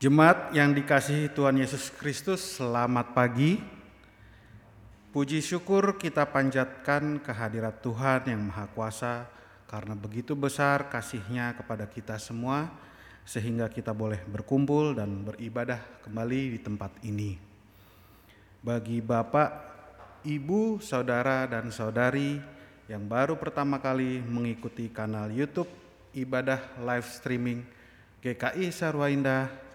Jemaat yang dikasihi Tuhan Yesus Kristus, selamat pagi. Puji syukur kita panjatkan kehadirat Tuhan yang Maha Kuasa karena begitu besar kasihnya kepada kita semua sehingga kita boleh berkumpul dan beribadah kembali di tempat ini. Bagi Bapak ibu, saudara, dan saudari yang baru pertama kali mengikuti kanal YouTube ibadah live streaming GKI Sarwa Indah,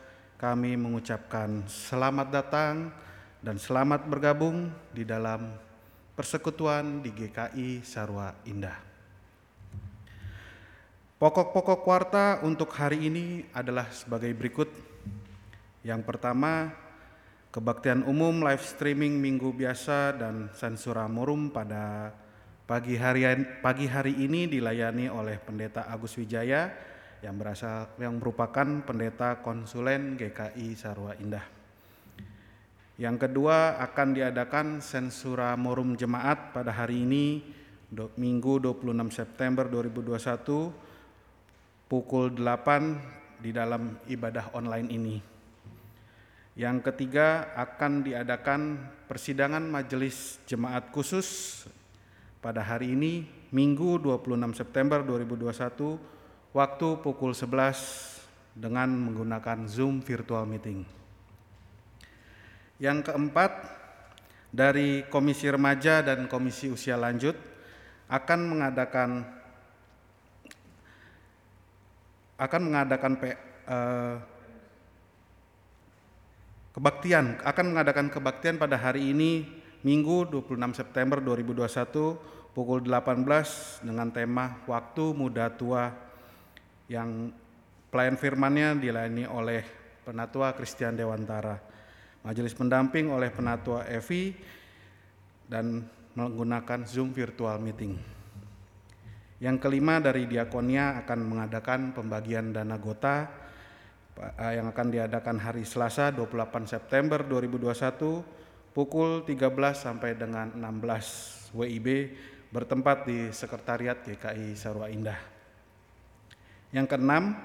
kami mengucapkan selamat datang dan selamat bergabung di dalam persekutuan di GKI Sarwa Indah. Pokok-pokok warta untuk hari ini adalah sebagai berikut. Yang pertama, kebaktian umum live streaming minggu biasa dan sensura morum pada pagi hari pagi hari ini dilayani oleh Pendeta Agus Wijaya yang berasal yang merupakan pendeta konsulen GKI Sarwa Indah. Yang kedua akan diadakan sensura morum jemaat pada hari ini Minggu 26 September 2021 pukul 8 di dalam ibadah online ini. Yang ketiga akan diadakan persidangan majelis jemaat khusus pada hari ini Minggu 26 September 2021 waktu pukul 11 dengan menggunakan Zoom virtual meeting. Yang keempat dari Komisi Remaja dan Komisi Usia Lanjut akan mengadakan akan mengadakan eh, Kebaktian akan mengadakan kebaktian pada hari ini Minggu 26 September 2021 pukul 18 dengan tema Waktu Muda Tua yang pelayan firmannya dilayani oleh Penatua Christian Dewantara. Majelis pendamping oleh Penatua Evi dan menggunakan Zoom virtual meeting. Yang kelima dari Diakonia akan mengadakan pembagian dana gota Eh, yang akan diadakan hari Selasa 28 September 2021 pukul 13 sampai dengan 16 WIB bertempat di Sekretariat GKI Sarwa Indah. Yang keenam,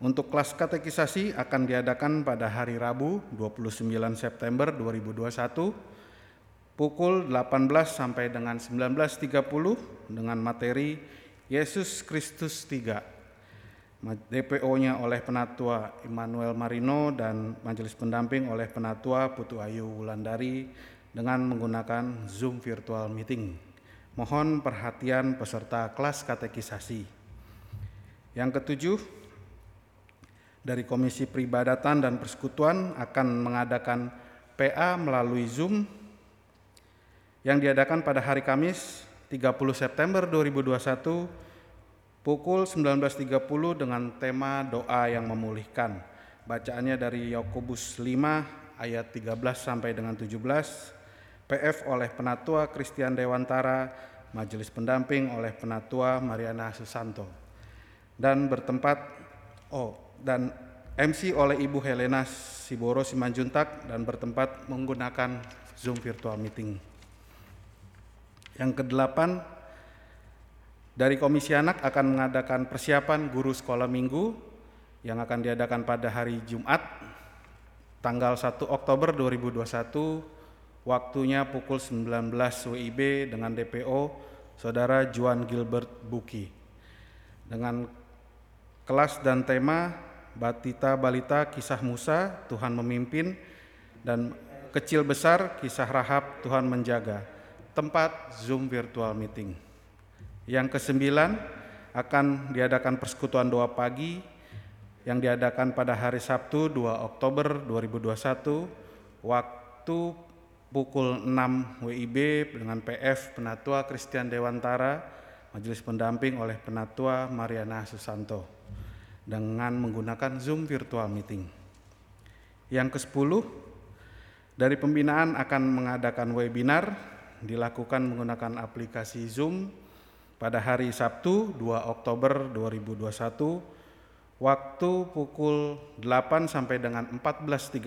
untuk kelas katekisasi akan diadakan pada hari Rabu 29 September 2021 pukul 18 sampai dengan 19.30 dengan materi Yesus Kristus 3 DPO-nya oleh Penatua Immanuel Marino dan Majelis Pendamping oleh Penatua Putu Ayu Wulandari dengan menggunakan Zoom virtual meeting. Mohon perhatian peserta kelas katekisasi. Yang ketujuh, dari Komisi Peribadatan dan Persekutuan akan mengadakan PA melalui Zoom yang diadakan pada hari Kamis 30 September 2021 pukul 19.30 dengan tema doa yang memulihkan. Bacaannya dari Yakobus 5 ayat 13 sampai dengan 17. PF oleh Penatua Christian Dewantara, Majelis Pendamping oleh Penatua Mariana Susanto. Dan bertempat oh dan MC oleh Ibu Helena Siboro Simanjuntak dan bertempat menggunakan Zoom virtual meeting. Yang kedelapan, dari Komisi Anak akan mengadakan persiapan guru sekolah minggu yang akan diadakan pada hari Jumat tanggal 1 Oktober 2021 waktunya pukul 19 WIB dengan DPO Saudara Juan Gilbert Buki. Dengan kelas dan tema Batita Balita Kisah Musa Tuhan memimpin dan kecil besar kisah Rahab Tuhan menjaga. Tempat Zoom virtual meeting. Yang kesembilan akan diadakan persekutuan doa pagi yang diadakan pada hari Sabtu 2 Oktober 2021 waktu pukul 6 WIB dengan PF Penatua Christian Dewantara Majelis Pendamping oleh Penatua Mariana Susanto dengan menggunakan Zoom virtual meeting. Yang ke-10 dari pembinaan akan mengadakan webinar dilakukan menggunakan aplikasi Zoom pada hari Sabtu 2 Oktober 2021 waktu pukul 8 sampai dengan 14.30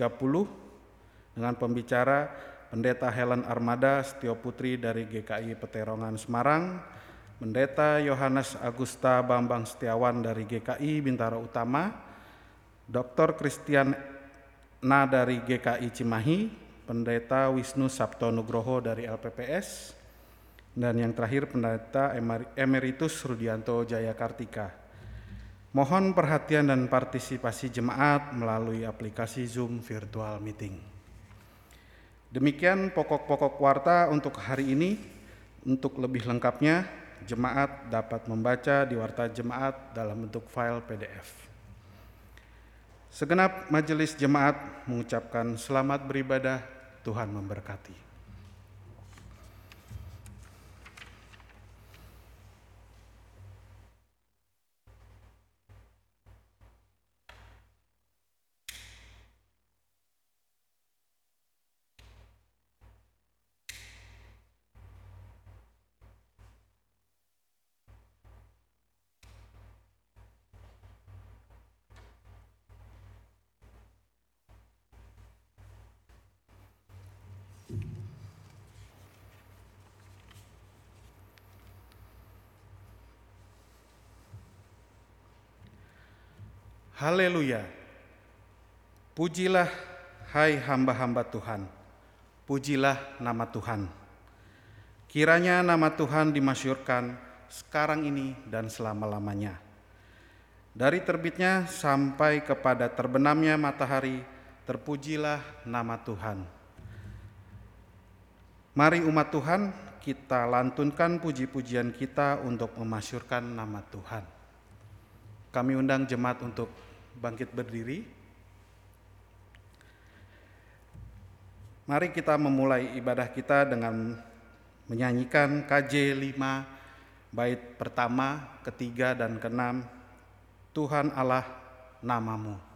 dengan pembicara Pendeta Helen Armada Setio Putri dari GKI Peterongan Semarang, Pendeta Yohanes Agusta Bambang Setiawan dari GKI Bintara Utama, Dr. Christian Na dari GKI Cimahi, Pendeta Wisnu Sabto Nugroho dari LPPS, dan yang terakhir pendeta Emeritus Rudianto Jayakartika. Mohon perhatian dan partisipasi jemaat melalui aplikasi Zoom virtual meeting. Demikian pokok-pokok warta untuk hari ini. Untuk lebih lengkapnya, jemaat dapat membaca di warta jemaat dalam bentuk file PDF. Segenap majelis jemaat mengucapkan selamat beribadah, Tuhan memberkati. Haleluya. Pujilah hai hamba-hamba Tuhan. Pujilah nama Tuhan. Kiranya nama Tuhan dimasyurkan sekarang ini dan selama-lamanya. Dari terbitnya sampai kepada terbenamnya matahari, terpujilah nama Tuhan. Mari umat Tuhan, kita lantunkan puji-pujian kita untuk memasyurkan nama Tuhan. Kami undang jemaat untuk bangkit berdiri. Mari kita memulai ibadah kita dengan menyanyikan KJ 5 bait pertama, ketiga dan keenam. Tuhan Allah namamu.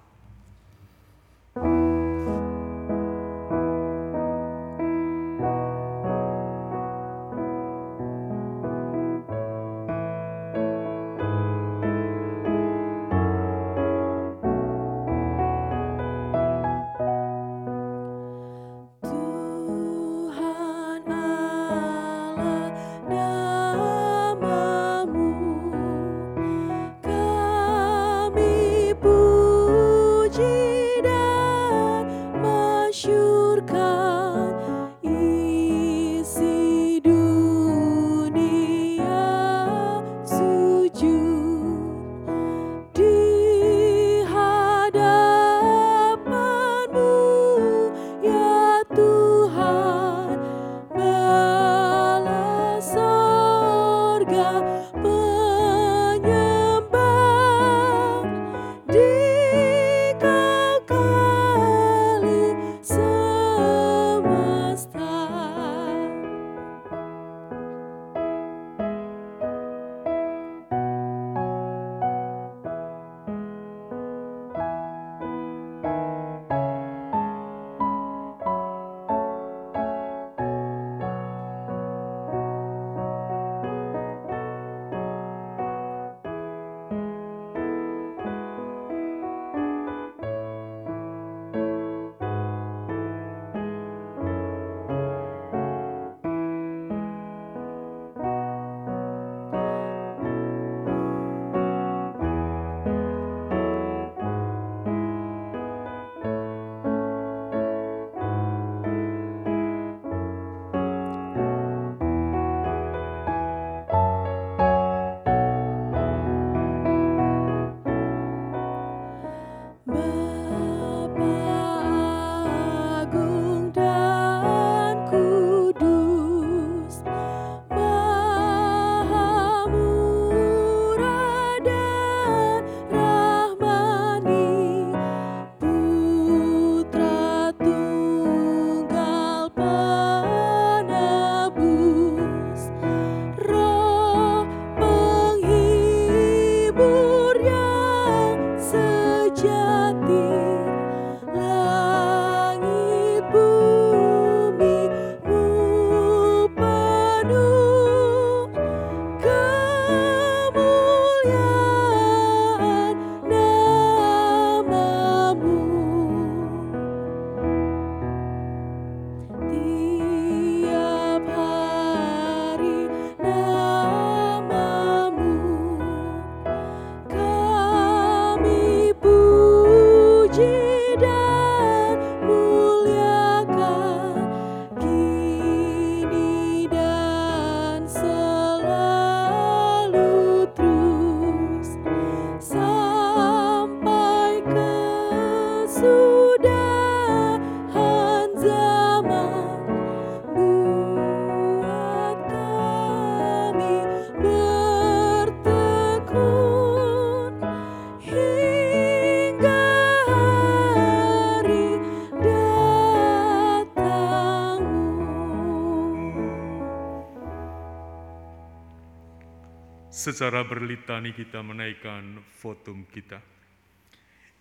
Secara berlitani kita menaikkan votum kita.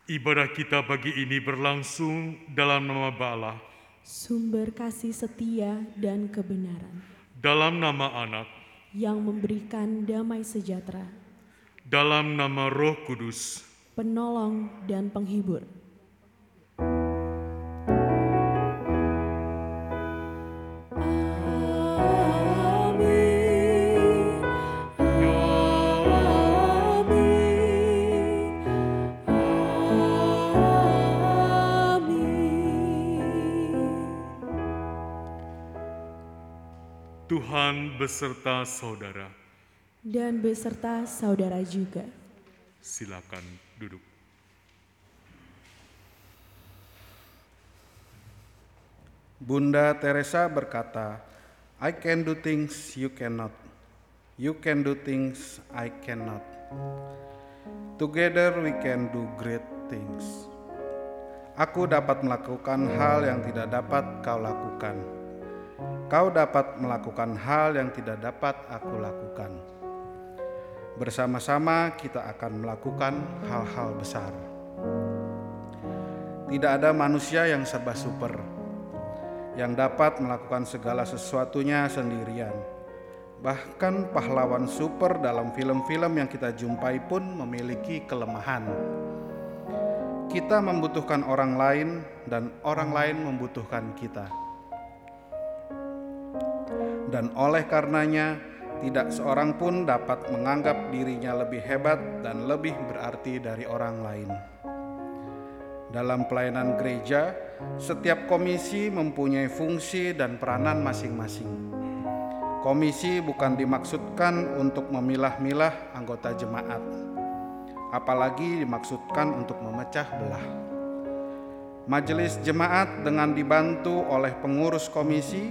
Ibadah kita pagi ini berlangsung dalam nama Allah, sumber kasih setia dan kebenaran, dalam nama Anak, yang memberikan damai sejahtera, dalam nama Roh Kudus, penolong dan penghibur. Tuhan beserta saudara. Dan beserta saudara juga. Silakan duduk. Bunda Teresa berkata, I can do things you cannot. You can do things I cannot. Together we can do great things. Aku dapat melakukan hal yang tidak dapat kau lakukan. Kau dapat melakukan hal yang tidak dapat aku lakukan. Bersama-sama kita akan melakukan hal-hal besar. Tidak ada manusia yang serba super yang dapat melakukan segala sesuatunya sendirian. Bahkan pahlawan super dalam film-film yang kita jumpai pun memiliki kelemahan. Kita membutuhkan orang lain, dan orang lain membutuhkan kita. Dan oleh karenanya, tidak seorang pun dapat menganggap dirinya lebih hebat dan lebih berarti dari orang lain. Dalam pelayanan gereja, setiap komisi mempunyai fungsi dan peranan masing-masing. Komisi bukan dimaksudkan untuk memilah-milah anggota jemaat, apalagi dimaksudkan untuk memecah belah. Majelis jemaat dengan dibantu oleh pengurus komisi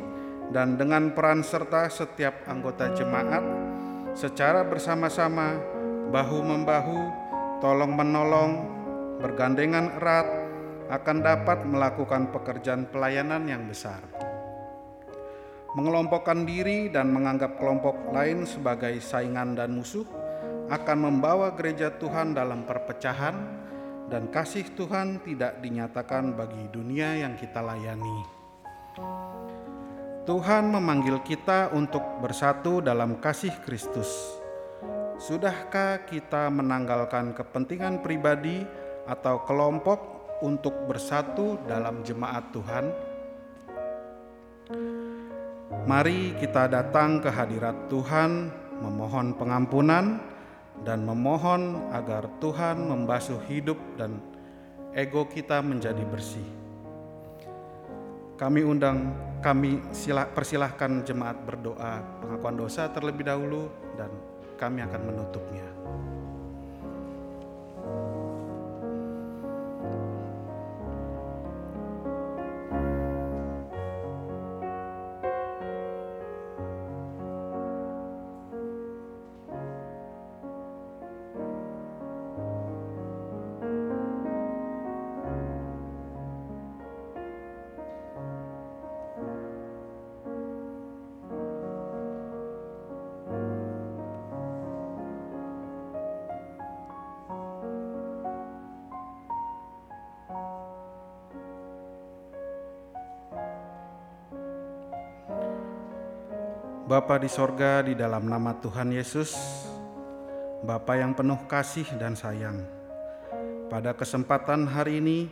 dan dengan peran serta setiap anggota jemaat secara bersama-sama, bahu-membahu, tolong-menolong, bergandengan erat akan dapat melakukan pekerjaan pelayanan yang besar. Mengelompokkan diri dan menganggap kelompok lain sebagai saingan dan musuh akan membawa gereja Tuhan dalam perpecahan dan kasih Tuhan tidak dinyatakan bagi dunia yang kita layani. Tuhan memanggil kita untuk bersatu dalam kasih Kristus. Sudahkah kita menanggalkan kepentingan pribadi atau kelompok untuk bersatu dalam jemaat Tuhan? Mari kita datang ke hadirat Tuhan, memohon pengampunan dan memohon agar Tuhan membasuh hidup dan ego kita menjadi bersih. Kami undang, kami sila, persilahkan jemaat berdoa pengakuan dosa terlebih dahulu dan kami akan menutupnya. Bapa di sorga di dalam nama Tuhan Yesus, Bapa yang penuh kasih dan sayang. Pada kesempatan hari ini,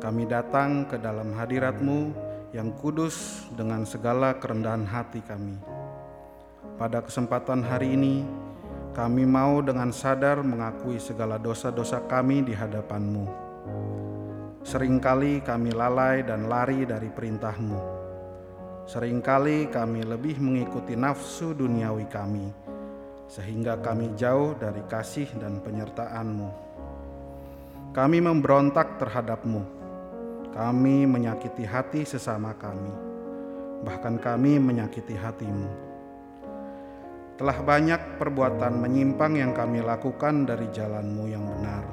kami datang ke dalam hadirat-Mu yang kudus dengan segala kerendahan hati kami. Pada kesempatan hari ini, kami mau dengan sadar mengakui segala dosa-dosa kami di hadapan-Mu. Seringkali kami lalai dan lari dari perintah-Mu. Seringkali kami lebih mengikuti nafsu duniawi kami, sehingga kami jauh dari kasih dan penyertaan-Mu. Kami memberontak terhadap-Mu. Kami menyakiti hati sesama kami. Bahkan kami menyakiti hatimu. Telah banyak perbuatan menyimpang yang kami lakukan dari jalan-Mu yang benar.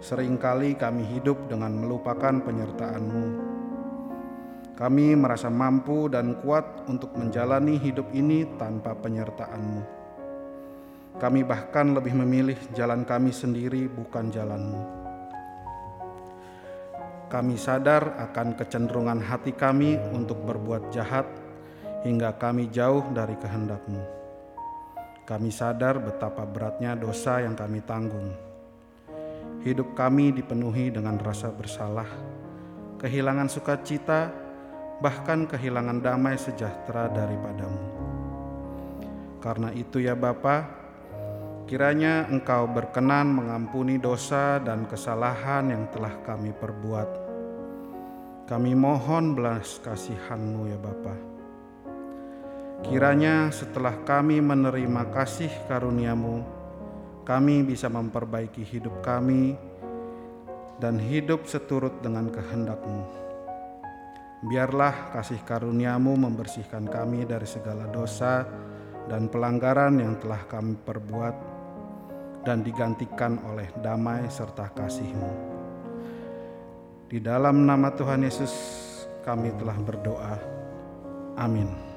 Seringkali kami hidup dengan melupakan penyertaan-Mu kami merasa mampu dan kuat untuk menjalani hidup ini tanpa penyertaan-Mu. Kami bahkan lebih memilih jalan kami sendiri, bukan jalanmu. Kami sadar akan kecenderungan hati kami untuk berbuat jahat, hingga kami jauh dari kehendakmu. Kami sadar betapa beratnya dosa yang kami tanggung. Hidup kami dipenuhi dengan rasa bersalah, kehilangan sukacita, bahkan kehilangan damai sejahtera daripadamu. Karena itu ya Bapa, kiranya Engkau berkenan mengampuni dosa dan kesalahan yang telah kami perbuat. Kami mohon belas kasihan-Mu ya Bapa. Kiranya setelah kami menerima kasih karunia-Mu, kami bisa memperbaiki hidup kami dan hidup seturut dengan kehendak-Mu. Biarlah kasih karunia-Mu membersihkan kami dari segala dosa dan pelanggaran yang telah kami perbuat dan digantikan oleh damai serta kasih-Mu. Di dalam nama Tuhan Yesus kami telah berdoa. Amin.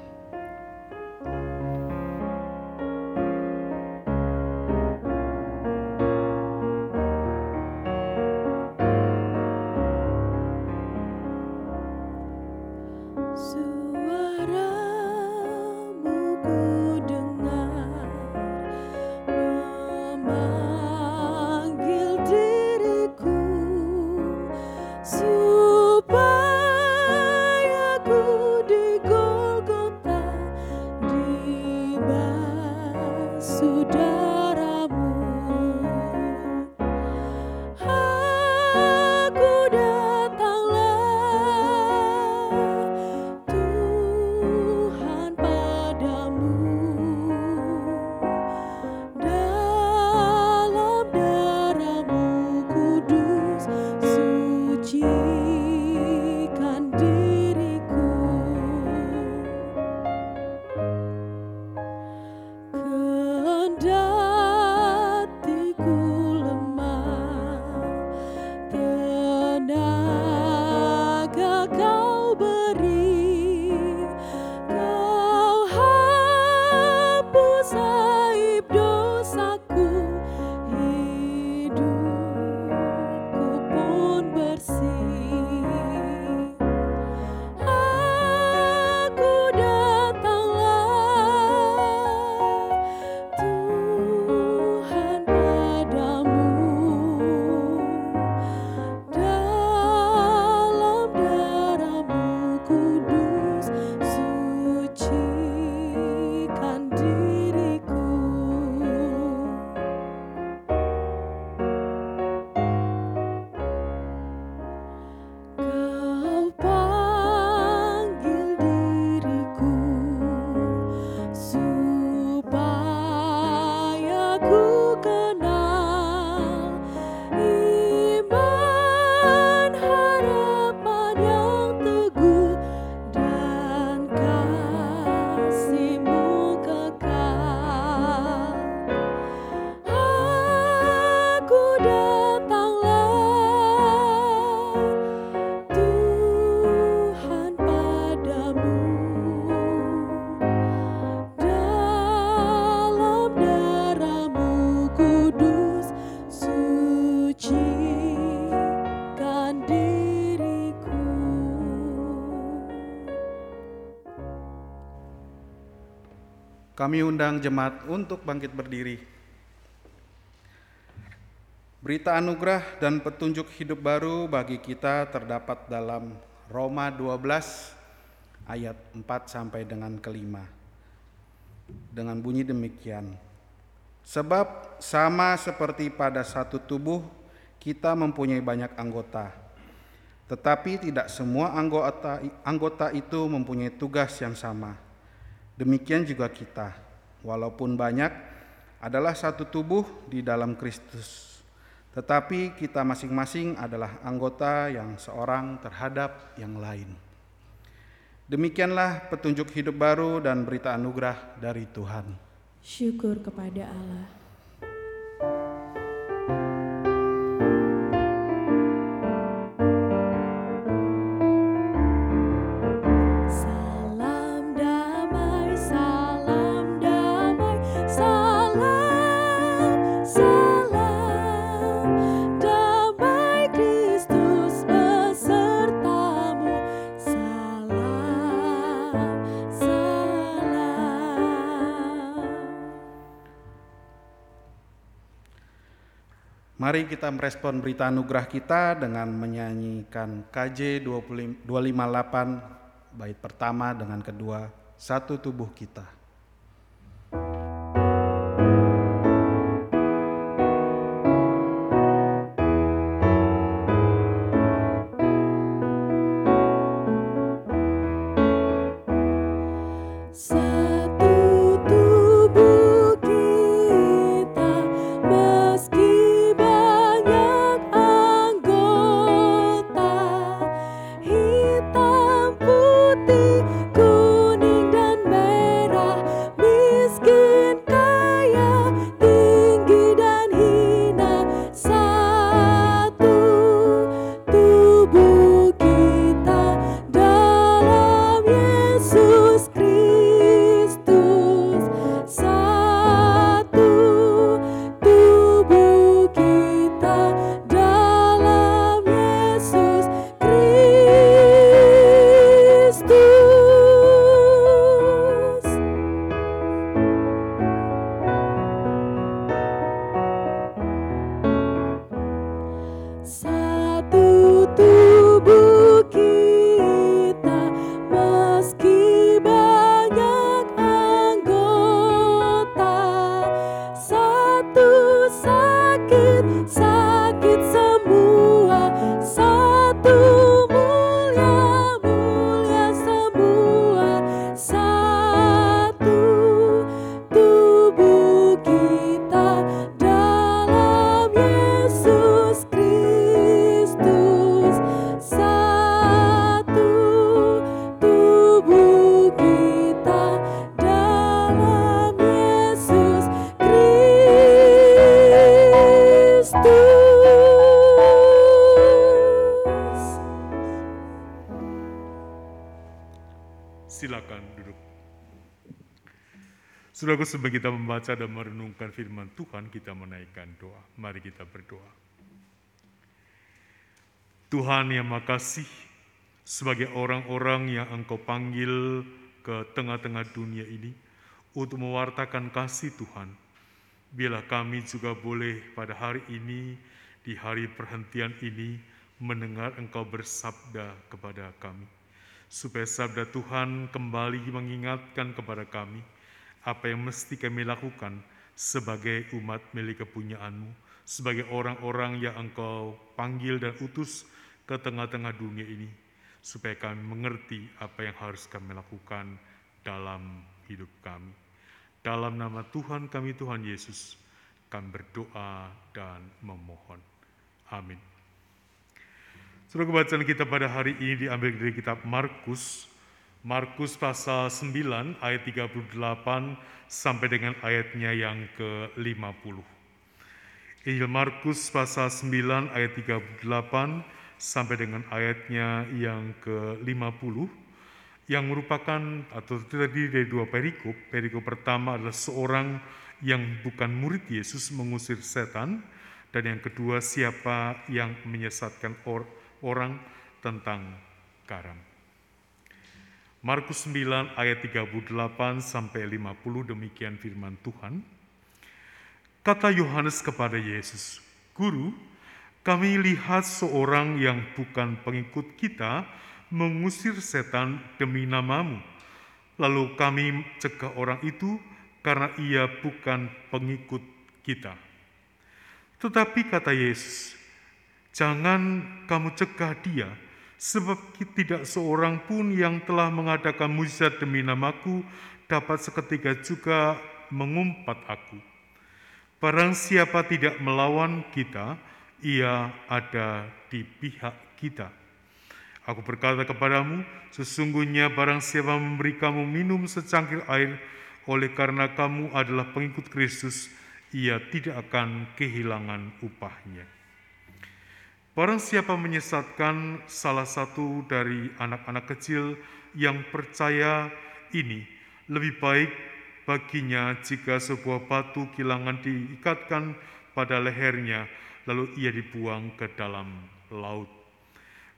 Kami undang jemaat untuk bangkit berdiri. Berita anugerah dan petunjuk hidup baru bagi kita terdapat dalam Roma 12 ayat 4 sampai dengan kelima. Dengan bunyi demikian. Sebab sama seperti pada satu tubuh kita mempunyai banyak anggota. Tetapi tidak semua anggota anggota itu mempunyai tugas yang sama. Demikian juga kita, walaupun banyak, adalah satu tubuh di dalam Kristus. Tetapi kita masing-masing adalah anggota yang seorang terhadap yang lain. Demikianlah petunjuk hidup baru dan berita anugerah dari Tuhan. Syukur kepada Allah. Mari kita merespon berita anugerah kita dengan menyanyikan KJ 25 258 bait pertama dengan kedua satu tubuh kita. Saudaraku sebelum kita membaca dan merenungkan firman Tuhan, kita menaikkan doa. Mari kita berdoa. Tuhan yang makasih sebagai orang-orang yang Engkau panggil ke tengah-tengah dunia ini untuk mewartakan kasih Tuhan. Biarlah kami juga boleh pada hari ini, di hari perhentian ini, mendengar Engkau bersabda kepada kami supaya sabda Tuhan kembali mengingatkan kepada kami apa yang mesti kami lakukan sebagai umat milik kepunyaanmu, sebagai orang-orang yang engkau panggil dan utus ke tengah-tengah dunia ini, supaya kami mengerti apa yang harus kami lakukan dalam hidup kami. Dalam nama Tuhan kami, Tuhan Yesus, kami berdoa dan memohon. Amin. Saudara bacaan kita pada hari ini diambil dari kitab Markus, Markus pasal 9 ayat 38 sampai dengan ayatnya yang ke-50. Injil Markus pasal 9 ayat 38 sampai dengan ayatnya yang ke-50 yang merupakan atau terdiri dari dua perikop. Perikop pertama adalah seorang yang bukan murid Yesus mengusir setan dan yang kedua siapa yang menyesatkan or- orang tentang garam. Markus 9 ayat 38 sampai 50 demikian firman Tuhan. Kata Yohanes kepada Yesus, "Guru, kami lihat seorang yang bukan pengikut kita mengusir setan demi namamu. Lalu kami cegah orang itu karena ia bukan pengikut kita." Tetapi kata Yesus, "Jangan kamu cegah dia, sebab tidak seorang pun yang telah mengadakan mujizat demi namaku dapat seketika juga mengumpat aku. Barang siapa tidak melawan kita, ia ada di pihak kita. Aku berkata kepadamu, sesungguhnya barang siapa memberi kamu minum secangkir air oleh karena kamu adalah pengikut Kristus, ia tidak akan kehilangan upahnya. Barang siapa menyesatkan salah satu dari anak-anak kecil yang percaya ini, lebih baik baginya jika sebuah batu kilangan diikatkan pada lehernya, lalu ia dibuang ke dalam laut.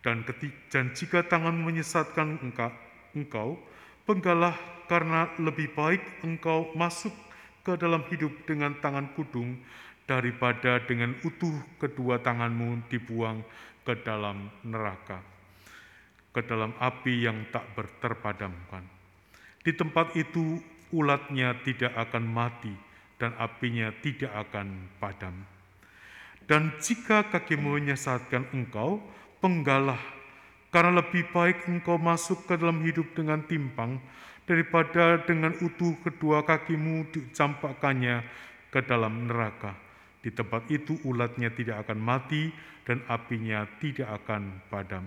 Dan, keti- dan jika tangan menyesatkan engkau, engkau, penggalah karena lebih baik engkau masuk ke dalam hidup dengan tangan kudung daripada dengan utuh kedua tanganmu dibuang ke dalam neraka, ke dalam api yang tak berterpadamkan. Di tempat itu ulatnya tidak akan mati dan apinya tidak akan padam. Dan jika kakimu menyesatkan engkau, penggalah, karena lebih baik engkau masuk ke dalam hidup dengan timpang daripada dengan utuh kedua kakimu dicampakkannya ke dalam neraka. Di tempat itu ulatnya tidak akan mati dan apinya tidak akan padam.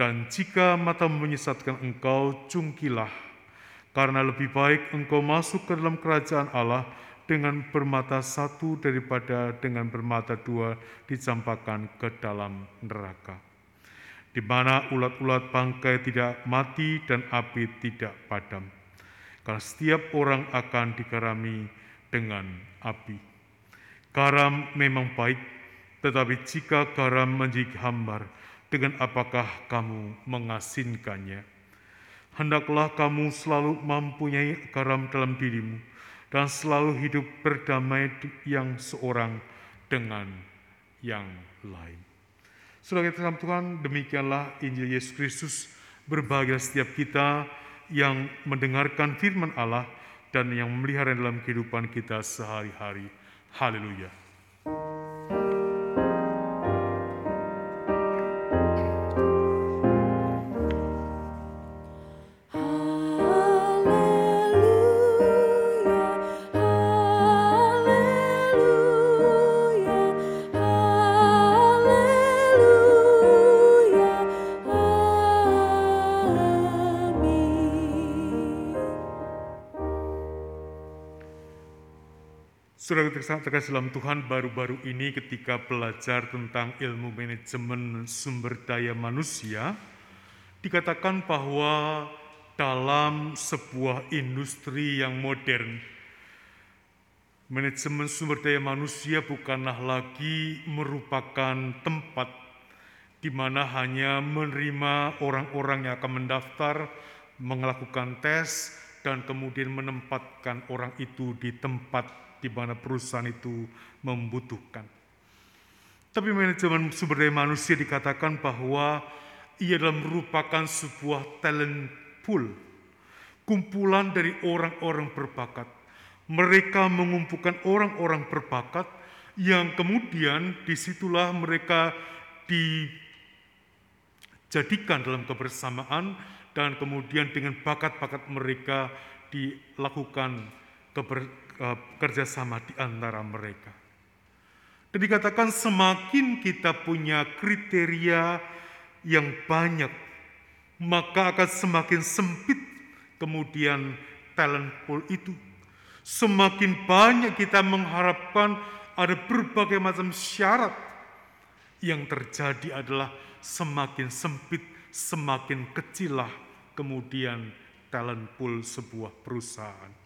Dan jika mata menyesatkan engkau, cungkilah, karena lebih baik engkau masuk ke dalam kerajaan Allah dengan bermata satu daripada dengan bermata dua dicampakkan ke dalam neraka. Di mana ulat-ulat bangkai tidak mati dan api tidak padam. Karena setiap orang akan dikarami dengan api. Garam memang baik, tetapi jika garam menjadi hambar, dengan apakah kamu mengasinkannya? Hendaklah kamu selalu mempunyai garam dalam dirimu, dan selalu hidup berdamai yang seorang dengan yang lain. Saudara kita Tuhan, demikianlah Injil Yesus Kristus berbahagia setiap kita yang mendengarkan firman Allah dan yang memelihara dalam kehidupan kita sehari-hari. Haleluya. Terkasih dalam Tuhan, baru-baru ini ketika belajar tentang ilmu manajemen sumber daya manusia, dikatakan bahwa dalam sebuah industri yang modern, manajemen sumber daya manusia bukanlah lagi merupakan tempat di mana hanya menerima orang-orang yang akan mendaftar, melakukan tes, dan kemudian menempatkan orang itu di tempat di mana perusahaan itu membutuhkan. Tapi manajemen sumber daya manusia dikatakan bahwa ia adalah merupakan sebuah talent pool, kumpulan dari orang-orang berbakat. Mereka mengumpulkan orang-orang berbakat yang kemudian di situlah mereka dijadikan dalam kebersamaan dan kemudian dengan bakat-bakat mereka dilakukan keber, eh, kerjasama di antara mereka. Dan dikatakan semakin kita punya kriteria yang banyak, maka akan semakin sempit kemudian talent pool itu. Semakin banyak kita mengharapkan ada berbagai macam syarat yang terjadi adalah semakin sempit, semakin kecillah kemudian talent pool sebuah perusahaan.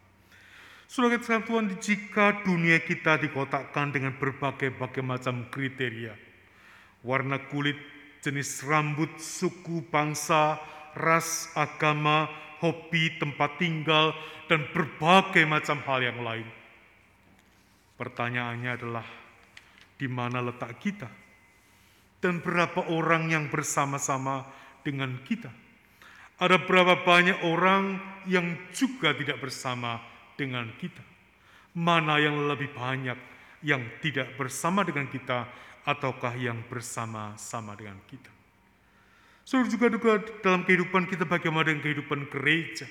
Saudara kita Tuhan, jika dunia kita dikotakkan dengan berbagai-bagai macam kriteria, warna kulit, jenis rambut, suku, bangsa, ras, agama, hobi, tempat tinggal, dan berbagai macam hal yang lain. Pertanyaannya adalah, di mana letak kita? Dan berapa orang yang bersama-sama dengan kita? Ada berapa banyak orang yang juga tidak bersama dengan kita? Mana yang lebih banyak yang tidak bersama dengan kita ataukah yang bersama-sama dengan kita? Saudara juga, juga dalam kehidupan kita bagaimana dengan kehidupan gereja.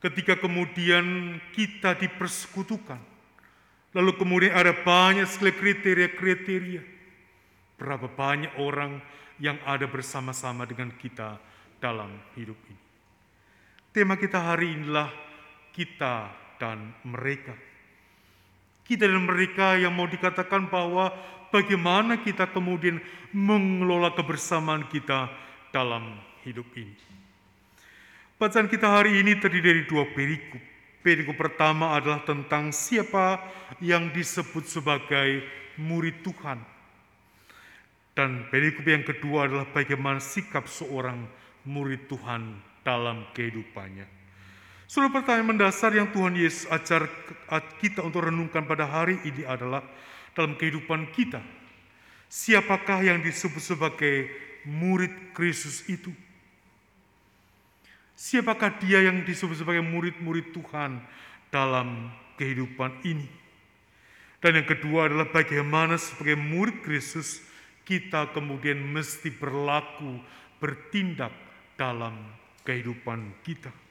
Ketika kemudian kita dipersekutukan, lalu kemudian ada banyak sekali kriteria-kriteria. Berapa banyak orang yang ada bersama-sama dengan kita dalam hidup ini. Tema kita hari inilah kita dan mereka. Kita dan mereka yang mau dikatakan bahwa bagaimana kita kemudian mengelola kebersamaan kita dalam hidup ini. Bacaan kita hari ini terdiri dari dua perikop. Perikop pertama adalah tentang siapa yang disebut sebagai murid Tuhan. Dan perikop yang kedua adalah bagaimana sikap seorang murid Tuhan dalam kehidupannya. Saudara pertanyaan mendasar yang Tuhan Yesus ajar kita untuk renungkan pada hari ini adalah dalam kehidupan kita. Siapakah yang disebut sebagai murid Kristus itu? Siapakah dia yang disebut sebagai murid-murid Tuhan dalam kehidupan ini? Dan yang kedua adalah bagaimana sebagai murid Kristus kita kemudian mesti berlaku, bertindak dalam kehidupan kita.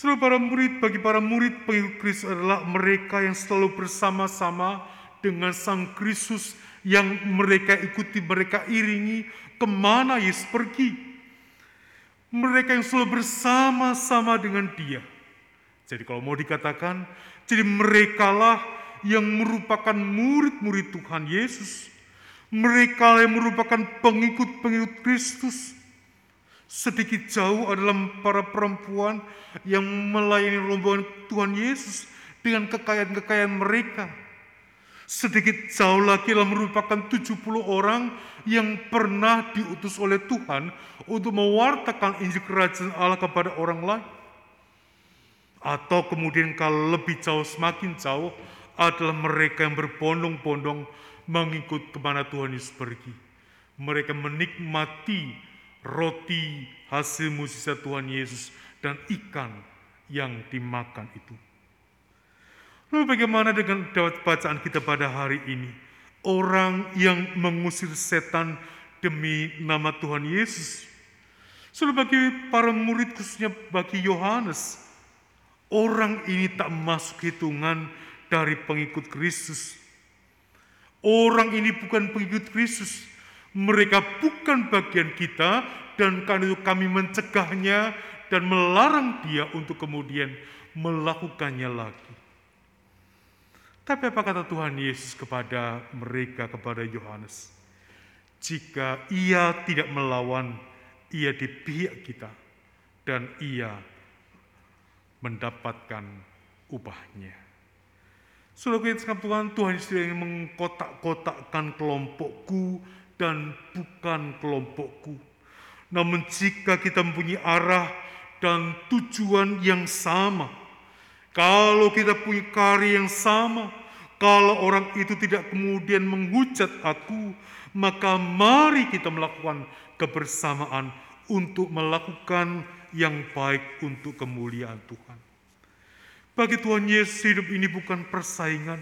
Seluruh para murid, bagi para murid pengikut Kristus adalah mereka yang selalu bersama-sama dengan Sang Kristus yang mereka ikuti, mereka iringi ke mana Yesus pergi. Mereka yang selalu bersama-sama dengan dia. Jadi kalau mau dikatakan, jadi merekalah yang merupakan murid-murid Tuhan Yesus. Mereka yang merupakan pengikut-pengikut Kristus. Sedikit jauh adalah para perempuan yang melayani rombongan Tuhan Yesus dengan kekayaan-kekayaan mereka. Sedikit jauh lagi adalah merupakan 70 orang yang pernah diutus oleh Tuhan untuk mewartakan Injil Kerajaan Allah kepada orang lain. Atau kemudian kalau lebih jauh, semakin jauh adalah mereka yang berbondong-bondong mengikut ke mana Tuhan Yesus pergi. Mereka menikmati roti hasil mujizat Tuhan Yesus dan ikan yang dimakan itu. Lalu bagaimana dengan bacaan kita pada hari ini? Orang yang mengusir setan demi nama Tuhan Yesus. Sudah bagi para murid khususnya bagi Yohanes, orang ini tak masuk hitungan dari pengikut Kristus. Orang ini bukan pengikut Kristus. Mereka bukan bagian kita dan karena itu kami mencegahnya dan melarang dia untuk kemudian melakukannya lagi. Tapi apa kata Tuhan Yesus kepada mereka, kepada Yohanes? Jika ia tidak melawan, ia di pihak kita dan ia mendapatkan upahnya. Saudara kita Tuhan, Tuhan Yesus ingin mengkotak-kotakkan kelompokku dan bukan kelompokku. Namun jika kita mempunyai arah dan tujuan yang sama, kalau kita punya karya yang sama, kalau orang itu tidak kemudian menghujat aku, maka mari kita melakukan kebersamaan untuk melakukan yang baik untuk kemuliaan Tuhan. Bagi Tuhan Yesus hidup ini bukan persaingan.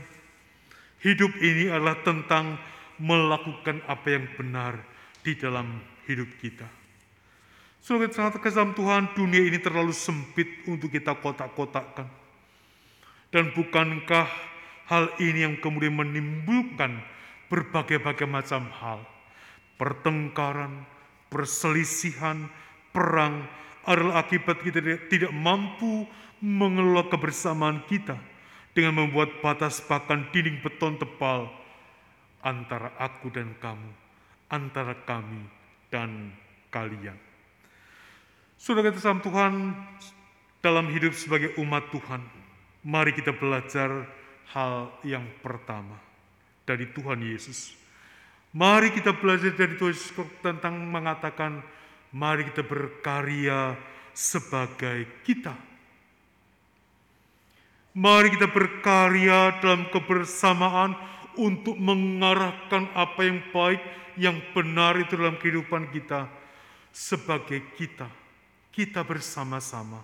Hidup ini adalah tentang melakukan apa yang benar di dalam hidup kita. Saudara sangat kesam Tuhan, dunia ini terlalu sempit untuk kita kotak-kotakkan. Dan bukankah Hal ini yang kemudian menimbulkan berbagai-bagai macam hal. Pertengkaran, perselisihan, perang adalah akibat kita tidak mampu mengelola kebersamaan kita dengan membuat batas bahkan dinding beton tebal antara aku dan kamu, antara kami dan kalian. Saudara kita sama Tuhan, dalam hidup sebagai umat Tuhan, mari kita belajar hal yang pertama dari Tuhan Yesus. Mari kita belajar dari Tuhan Yesus tentang mengatakan, mari kita berkarya sebagai kita. Mari kita berkarya dalam kebersamaan untuk mengarahkan apa yang baik, yang benar itu dalam kehidupan kita sebagai kita. Kita bersama-sama,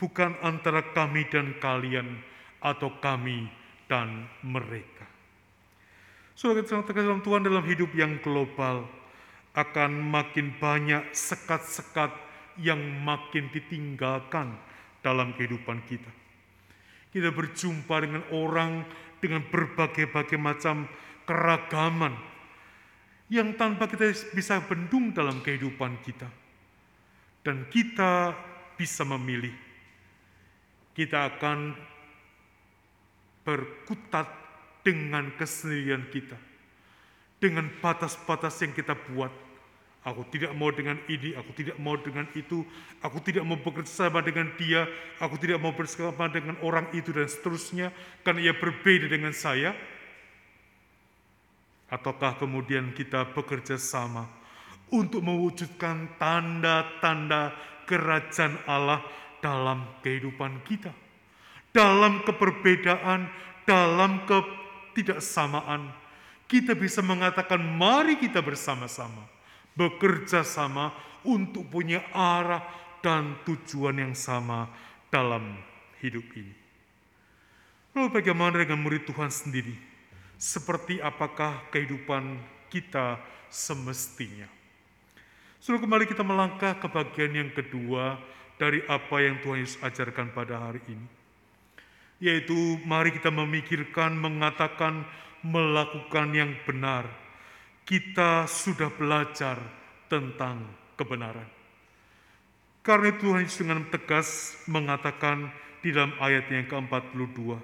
bukan antara kami dan kalian atau kami dan mereka. Kita dalam Tuhan dalam hidup yang global akan makin banyak sekat-sekat yang makin ditinggalkan dalam kehidupan kita. Kita berjumpa dengan orang dengan berbagai-bagai macam keragaman yang tanpa kita bisa bendung dalam kehidupan kita. Dan kita bisa memilih. Kita akan berkutat dengan kesendirian kita, dengan batas-batas yang kita buat. Aku tidak mau dengan ini, aku tidak mau dengan itu, aku tidak mau bekerja sama dengan dia, aku tidak mau bersama dengan orang itu dan seterusnya, karena ia berbeda dengan saya. Ataukah kemudian kita bekerja sama untuk mewujudkan tanda-tanda kerajaan Allah dalam kehidupan kita. Dalam keperbedaan, dalam ketidaksamaan, kita bisa mengatakan mari kita bersama-sama, bekerja sama untuk punya arah dan tujuan yang sama dalam hidup ini. Lalu bagaimana dengan murid Tuhan sendiri? Seperti apakah kehidupan kita semestinya? Sudah kembali kita melangkah ke bagian yang kedua dari apa yang Tuhan Yesus ajarkan pada hari ini. Yaitu mari kita memikirkan, mengatakan, melakukan yang benar. Kita sudah belajar tentang kebenaran. Karena Tuhan Yesus dengan tegas mengatakan di dalam ayat yang ke-42,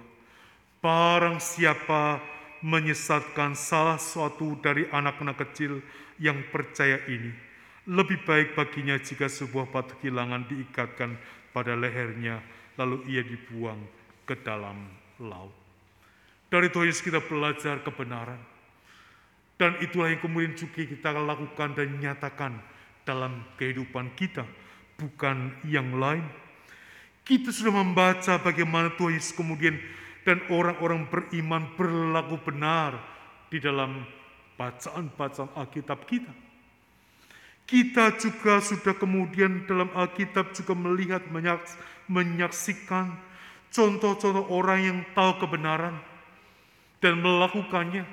Barang siapa menyesatkan salah suatu dari anak-anak kecil yang percaya ini, lebih baik baginya jika sebuah batu kilangan diikatkan pada lehernya, lalu ia dibuang ke dalam laut. Dari Tuhan Yesus kita belajar kebenaran. Dan itulah yang kemudian juga kita lakukan dan nyatakan dalam kehidupan kita, bukan yang lain. Kita sudah membaca bagaimana Tuhan Yesus kemudian dan orang-orang beriman berlaku benar di dalam bacaan-bacaan Alkitab kita. Kita juga sudah kemudian dalam Alkitab juga melihat menyaksikan contoh-contoh orang yang tahu kebenaran dan melakukannya.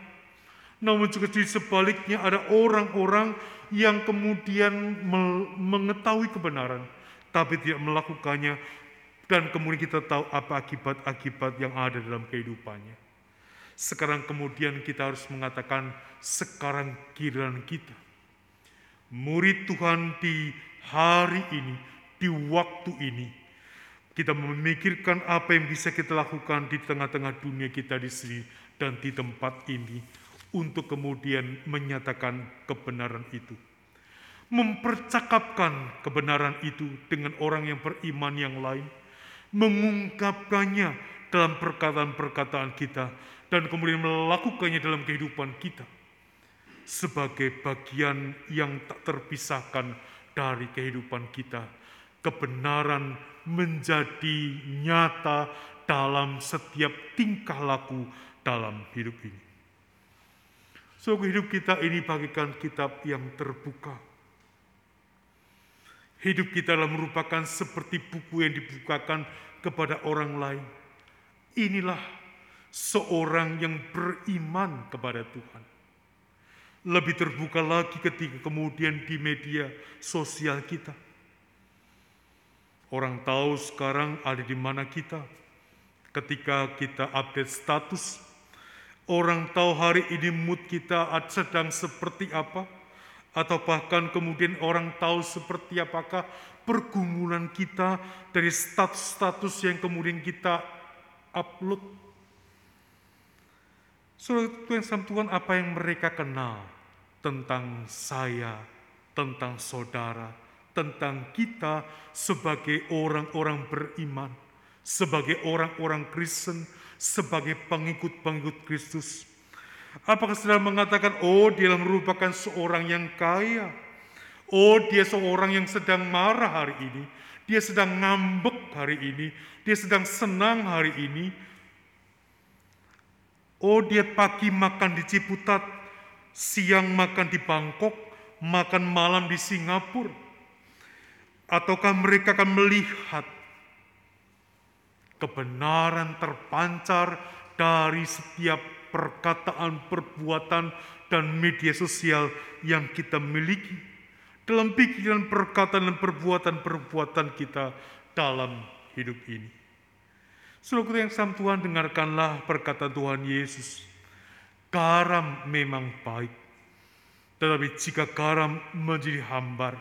Namun juga di sebaliknya ada orang-orang yang kemudian mengetahui kebenaran tapi tidak melakukannya dan kemudian kita tahu apa akibat-akibat yang ada dalam kehidupannya. Sekarang kemudian kita harus mengatakan sekarang giliran kita murid Tuhan di hari ini, di waktu ini, kita memikirkan apa yang bisa kita lakukan di tengah-tengah dunia kita di sini dan di tempat ini untuk kemudian menyatakan kebenaran itu. Mempercakapkan kebenaran itu dengan orang yang beriman yang lain, mengungkapkannya dalam perkataan-perkataan kita, dan kemudian melakukannya dalam kehidupan kita sebagai bagian yang tak terpisahkan dari kehidupan kita. Kebenaran menjadi nyata dalam setiap tingkah laku dalam hidup ini. So, hidup kita ini bagikan kitab yang terbuka. Hidup kita adalah merupakan seperti buku yang dibukakan kepada orang lain. Inilah seorang yang beriman kepada Tuhan lebih terbuka lagi ketika kemudian di media sosial kita. Orang tahu sekarang ada di mana kita ketika kita update status. Orang tahu hari ini mood kita sedang seperti apa, atau bahkan kemudian orang tahu seperti apakah pergumulan kita dari status-status yang kemudian kita upload. Saudara Tuhan Tuhan apa yang mereka kenal tentang saya, tentang saudara, tentang kita sebagai orang-orang beriman, sebagai orang-orang Kristen, sebagai pengikut-pengikut Kristus. Apakah saudara mengatakan, oh dia merupakan seorang yang kaya, oh dia seorang yang sedang marah hari ini, dia sedang ngambek hari ini, dia sedang senang hari ini, oh dia pagi makan di Ciputat, siang makan di Bangkok, makan malam di Singapura? Ataukah mereka akan melihat kebenaran terpancar dari setiap perkataan, perbuatan, dan media sosial yang kita miliki dalam pikiran, perkataan, dan perbuatan-perbuatan kita dalam hidup ini. Seluruh yang sama Tuhan, dengarkanlah perkataan Tuhan Yesus Garam memang baik, tetapi jika garam menjadi hambar,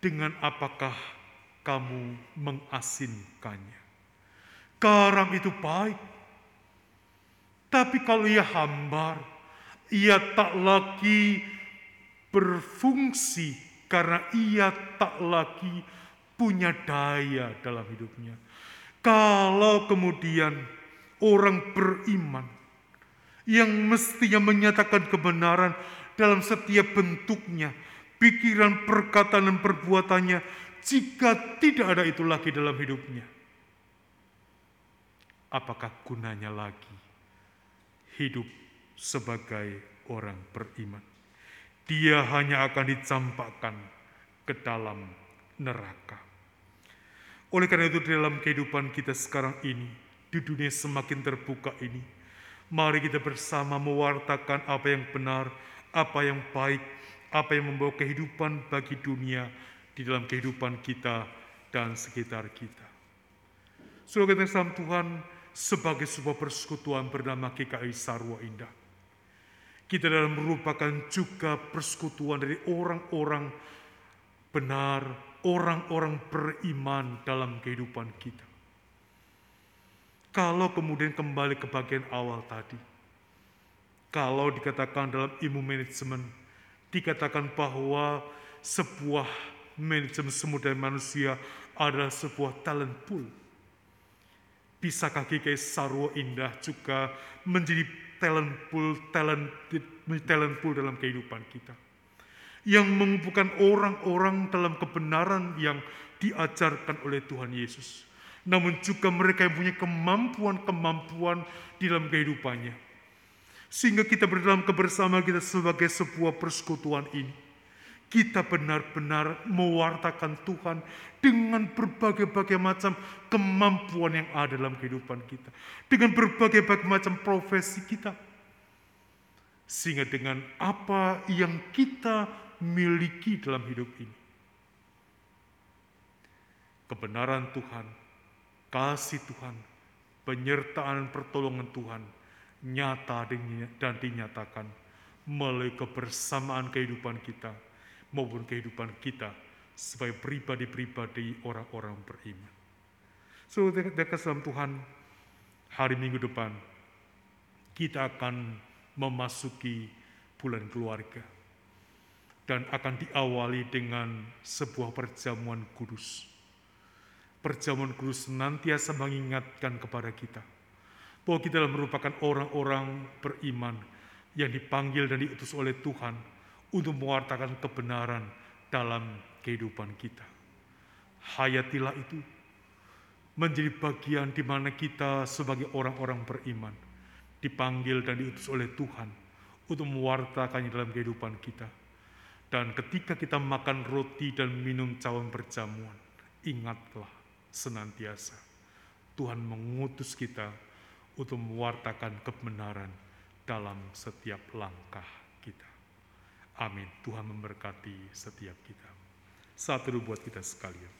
dengan apakah kamu mengasinkannya? Garam itu baik, tapi kalau ia hambar, ia tak lagi berfungsi karena ia tak lagi punya daya dalam hidupnya. Kalau kemudian orang beriman yang mestinya menyatakan kebenaran dalam setiap bentuknya, pikiran, perkataan, dan perbuatannya, jika tidak ada itu lagi dalam hidupnya, apakah gunanya lagi hidup sebagai orang beriman? Dia hanya akan dicampakkan ke dalam neraka. Oleh karena itu, dalam kehidupan kita sekarang ini, di dunia semakin terbuka ini, mari kita bersama mewartakan apa yang benar, apa yang baik, apa yang membawa kehidupan bagi dunia di dalam kehidupan kita dan sekitar kita. Saudara kita Tuhan sebagai sebuah persekutuan bernama GKI Sarwa Indah. Kita dalam merupakan juga persekutuan dari orang-orang benar, orang-orang beriman dalam kehidupan kita. Kalau kemudian kembali ke bagian awal tadi, kalau dikatakan dalam ilmu manajemen, dikatakan bahwa sebuah manajemen daya manusia adalah sebuah talent pool. Bisakah GKI Sarwo Indah juga menjadi talent pool, talent, talent pool dalam kehidupan kita? Yang mengumpulkan orang-orang dalam kebenaran yang diajarkan oleh Tuhan Yesus. Namun juga mereka yang punya kemampuan-kemampuan di dalam kehidupannya. Sehingga kita berdalam kebersamaan kita sebagai sebuah persekutuan ini kita benar-benar mewartakan Tuhan dengan berbagai-bagai macam kemampuan yang ada dalam kehidupan kita. Dengan berbagai-bagai macam profesi kita. Sehingga dengan apa yang kita miliki dalam hidup ini. Kebenaran Tuhan, kasih Tuhan, penyertaan pertolongan Tuhan nyata dan dinyatakan melalui kebersamaan kehidupan kita maupun kehidupan kita sebagai pribadi-pribadi orang-orang beriman. So, dekat dalam Tuhan, hari Minggu depan, kita akan memasuki bulan keluarga. Dan akan diawali dengan sebuah perjamuan kudus. Perjamuan kudus senantiasa mengingatkan kepada kita bahwa kita adalah merupakan orang-orang beriman yang dipanggil dan diutus oleh Tuhan untuk mewartakan kebenaran dalam kehidupan kita. Hayatilah itu menjadi bagian di mana kita sebagai orang-orang beriman dipanggil dan diutus oleh Tuhan untuk mewartakannya dalam kehidupan kita. Dan ketika kita makan roti dan minum cawan perjamuan, ingatlah senantiasa Tuhan mengutus kita untuk mewartakan kebenaran dalam setiap langkah. Amin. Tuhan memberkati setiap kita. Satu dulu buat kita sekalian.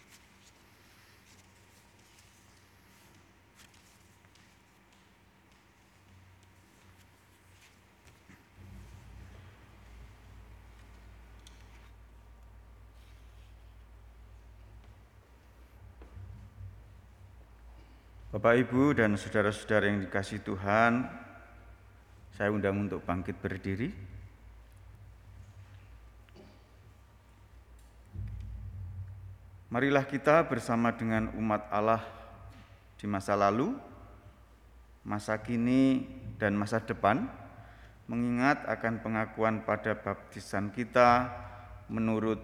Bapak, Ibu, dan saudara-saudara yang dikasih Tuhan, saya undang untuk bangkit berdiri. Marilah kita bersama dengan umat Allah di masa lalu, masa kini, dan masa depan, mengingat akan pengakuan pada baptisan kita menurut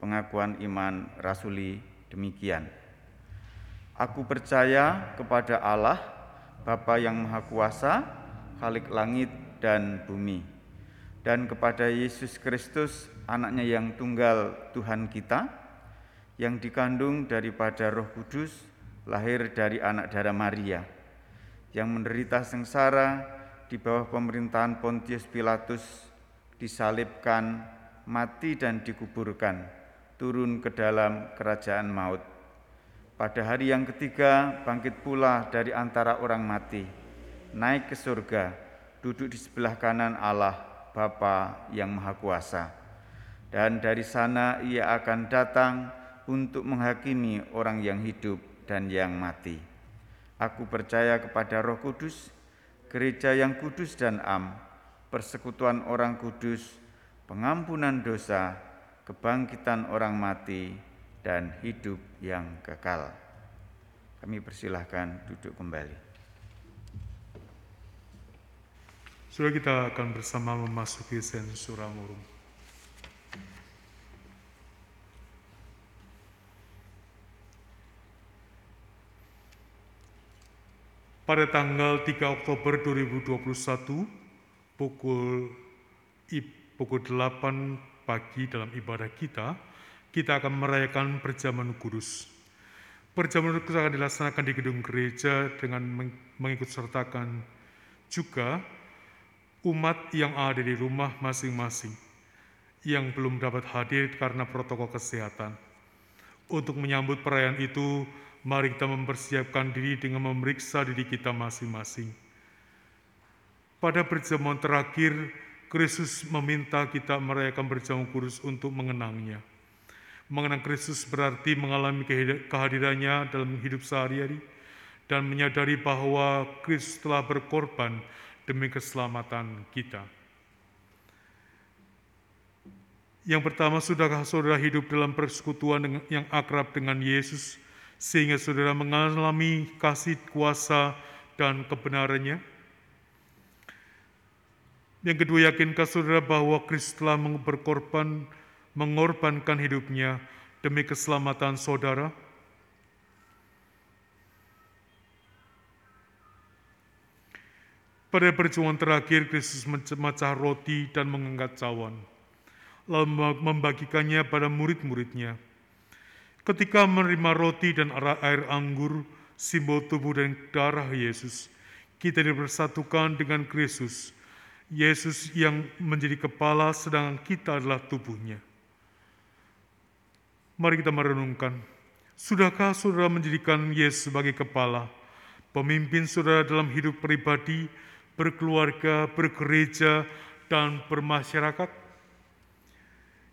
pengakuan iman rasuli demikian. Aku percaya kepada Allah, Bapa yang Maha Kuasa, Khalik langit dan bumi, dan kepada Yesus Kristus, anaknya yang tunggal Tuhan kita, yang dikandung daripada roh kudus, lahir dari anak darah Maria, yang menderita sengsara di bawah pemerintahan Pontius Pilatus, disalibkan, mati dan dikuburkan, turun ke dalam kerajaan maut pada hari yang ketiga bangkit pula dari antara orang mati, naik ke surga, duduk di sebelah kanan Allah Bapa yang Maha Kuasa. Dan dari sana ia akan datang untuk menghakimi orang yang hidup dan yang mati. Aku percaya kepada Roh Kudus, gereja yang kudus dan am, persekutuan orang kudus, pengampunan dosa, kebangkitan orang mati, dan hidup yang kekal. Kami persilahkan duduk kembali. Sudah kita akan bersama memasuki sensura murung. Pada tanggal 3 Oktober 2021 pukul pukul 8 pagi dalam ibadah kita, kita akan merayakan perjamuan kudus. Perjamuan kudus akan dilaksanakan di gedung gereja dengan meng- mengikut sertakan juga umat yang ada di rumah masing-masing yang belum dapat hadir karena protokol kesehatan. Untuk menyambut perayaan itu, mari kita mempersiapkan diri dengan memeriksa diri kita masing-masing. Pada perjamuan terakhir, Kristus meminta kita merayakan perjamuan kudus untuk mengenangnya. Mengenang Kristus berarti mengalami kehadirannya dalam hidup sehari-hari dan menyadari bahwa Kristus telah berkorban demi keselamatan kita. Yang pertama, sudahkah saudara hidup dalam persekutuan yang akrab dengan Yesus, sehingga saudara mengalami kasih kuasa dan kebenarannya? Yang kedua, yakinkah saudara bahwa Kristus telah berkorban, mengorbankan hidupnya demi keselamatan saudara? Pada perjuangan terakhir, Kristus memecah roti dan mengangkat cawan lalu membagikannya pada murid-muridnya. Ketika menerima roti dan air anggur, simbol tubuh dan darah Yesus, kita dipersatukan dengan Kristus. Yesus yang menjadi kepala sedangkan kita adalah tubuhnya. Mari kita merenungkan, sudahkah saudara menjadikan Yesus sebagai kepala, pemimpin saudara dalam hidup pribadi, berkeluarga, bergereja, dan bermasyarakat?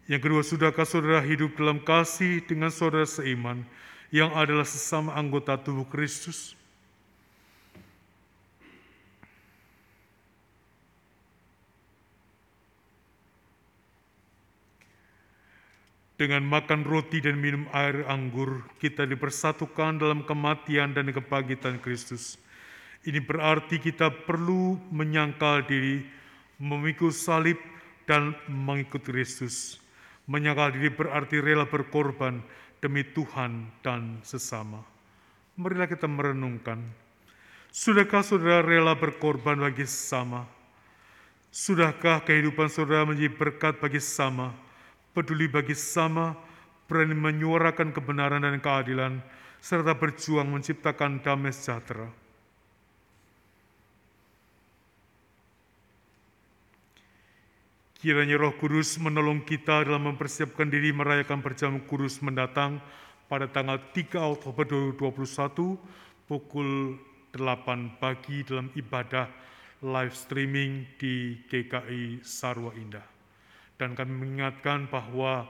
Yang kedua, sudahkah saudara hidup dalam kasih dengan saudara seiman yang adalah sesama anggota tubuh Kristus? Dengan makan roti dan minum air anggur, kita dipersatukan dalam kematian dan kebangkitan Kristus. Ini berarti kita perlu menyangkal diri, memikul salib, dan mengikut Kristus. Menyangkal diri berarti rela berkorban demi Tuhan dan sesama. Marilah kita merenungkan, sudahkah saudara rela berkorban bagi sesama? Sudahkah kehidupan saudara menjadi berkat bagi sesama, peduli bagi sesama, berani menyuarakan kebenaran dan keadilan, serta berjuang menciptakan damai sejahtera? Kiranya Roh Kudus menolong kita dalam mempersiapkan diri merayakan perjamuan kudus mendatang pada tanggal 3 Oktober 2021 pukul 8 pagi dalam ibadah live streaming di GKI Sarwa Indah. Dan kami mengingatkan bahwa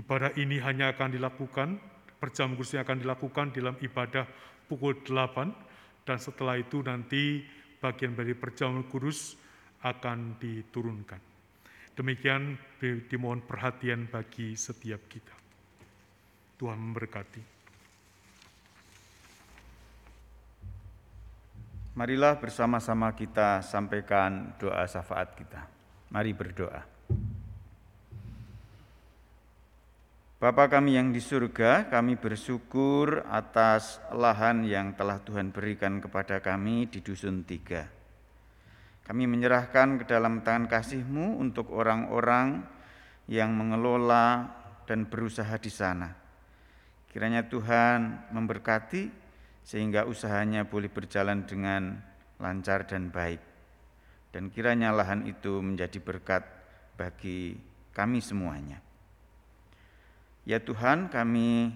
ibadah ini hanya akan dilakukan, perjamuan kudus akan dilakukan dalam ibadah pukul 8 dan setelah itu nanti bagian dari perjamuan kudus akan diturunkan. Demikian dimohon perhatian bagi setiap kita. Tuhan memberkati. Marilah bersama-sama kita sampaikan doa syafaat kita. Mari berdoa. Bapa kami yang di surga, kami bersyukur atas lahan yang telah Tuhan berikan kepada kami di Dusun Tiga. Kami menyerahkan ke dalam tangan kasih-Mu untuk orang-orang yang mengelola dan berusaha di sana. Kiranya Tuhan memberkati sehingga usahanya boleh berjalan dengan lancar dan baik. Dan kiranya lahan itu menjadi berkat bagi kami semuanya. Ya Tuhan, kami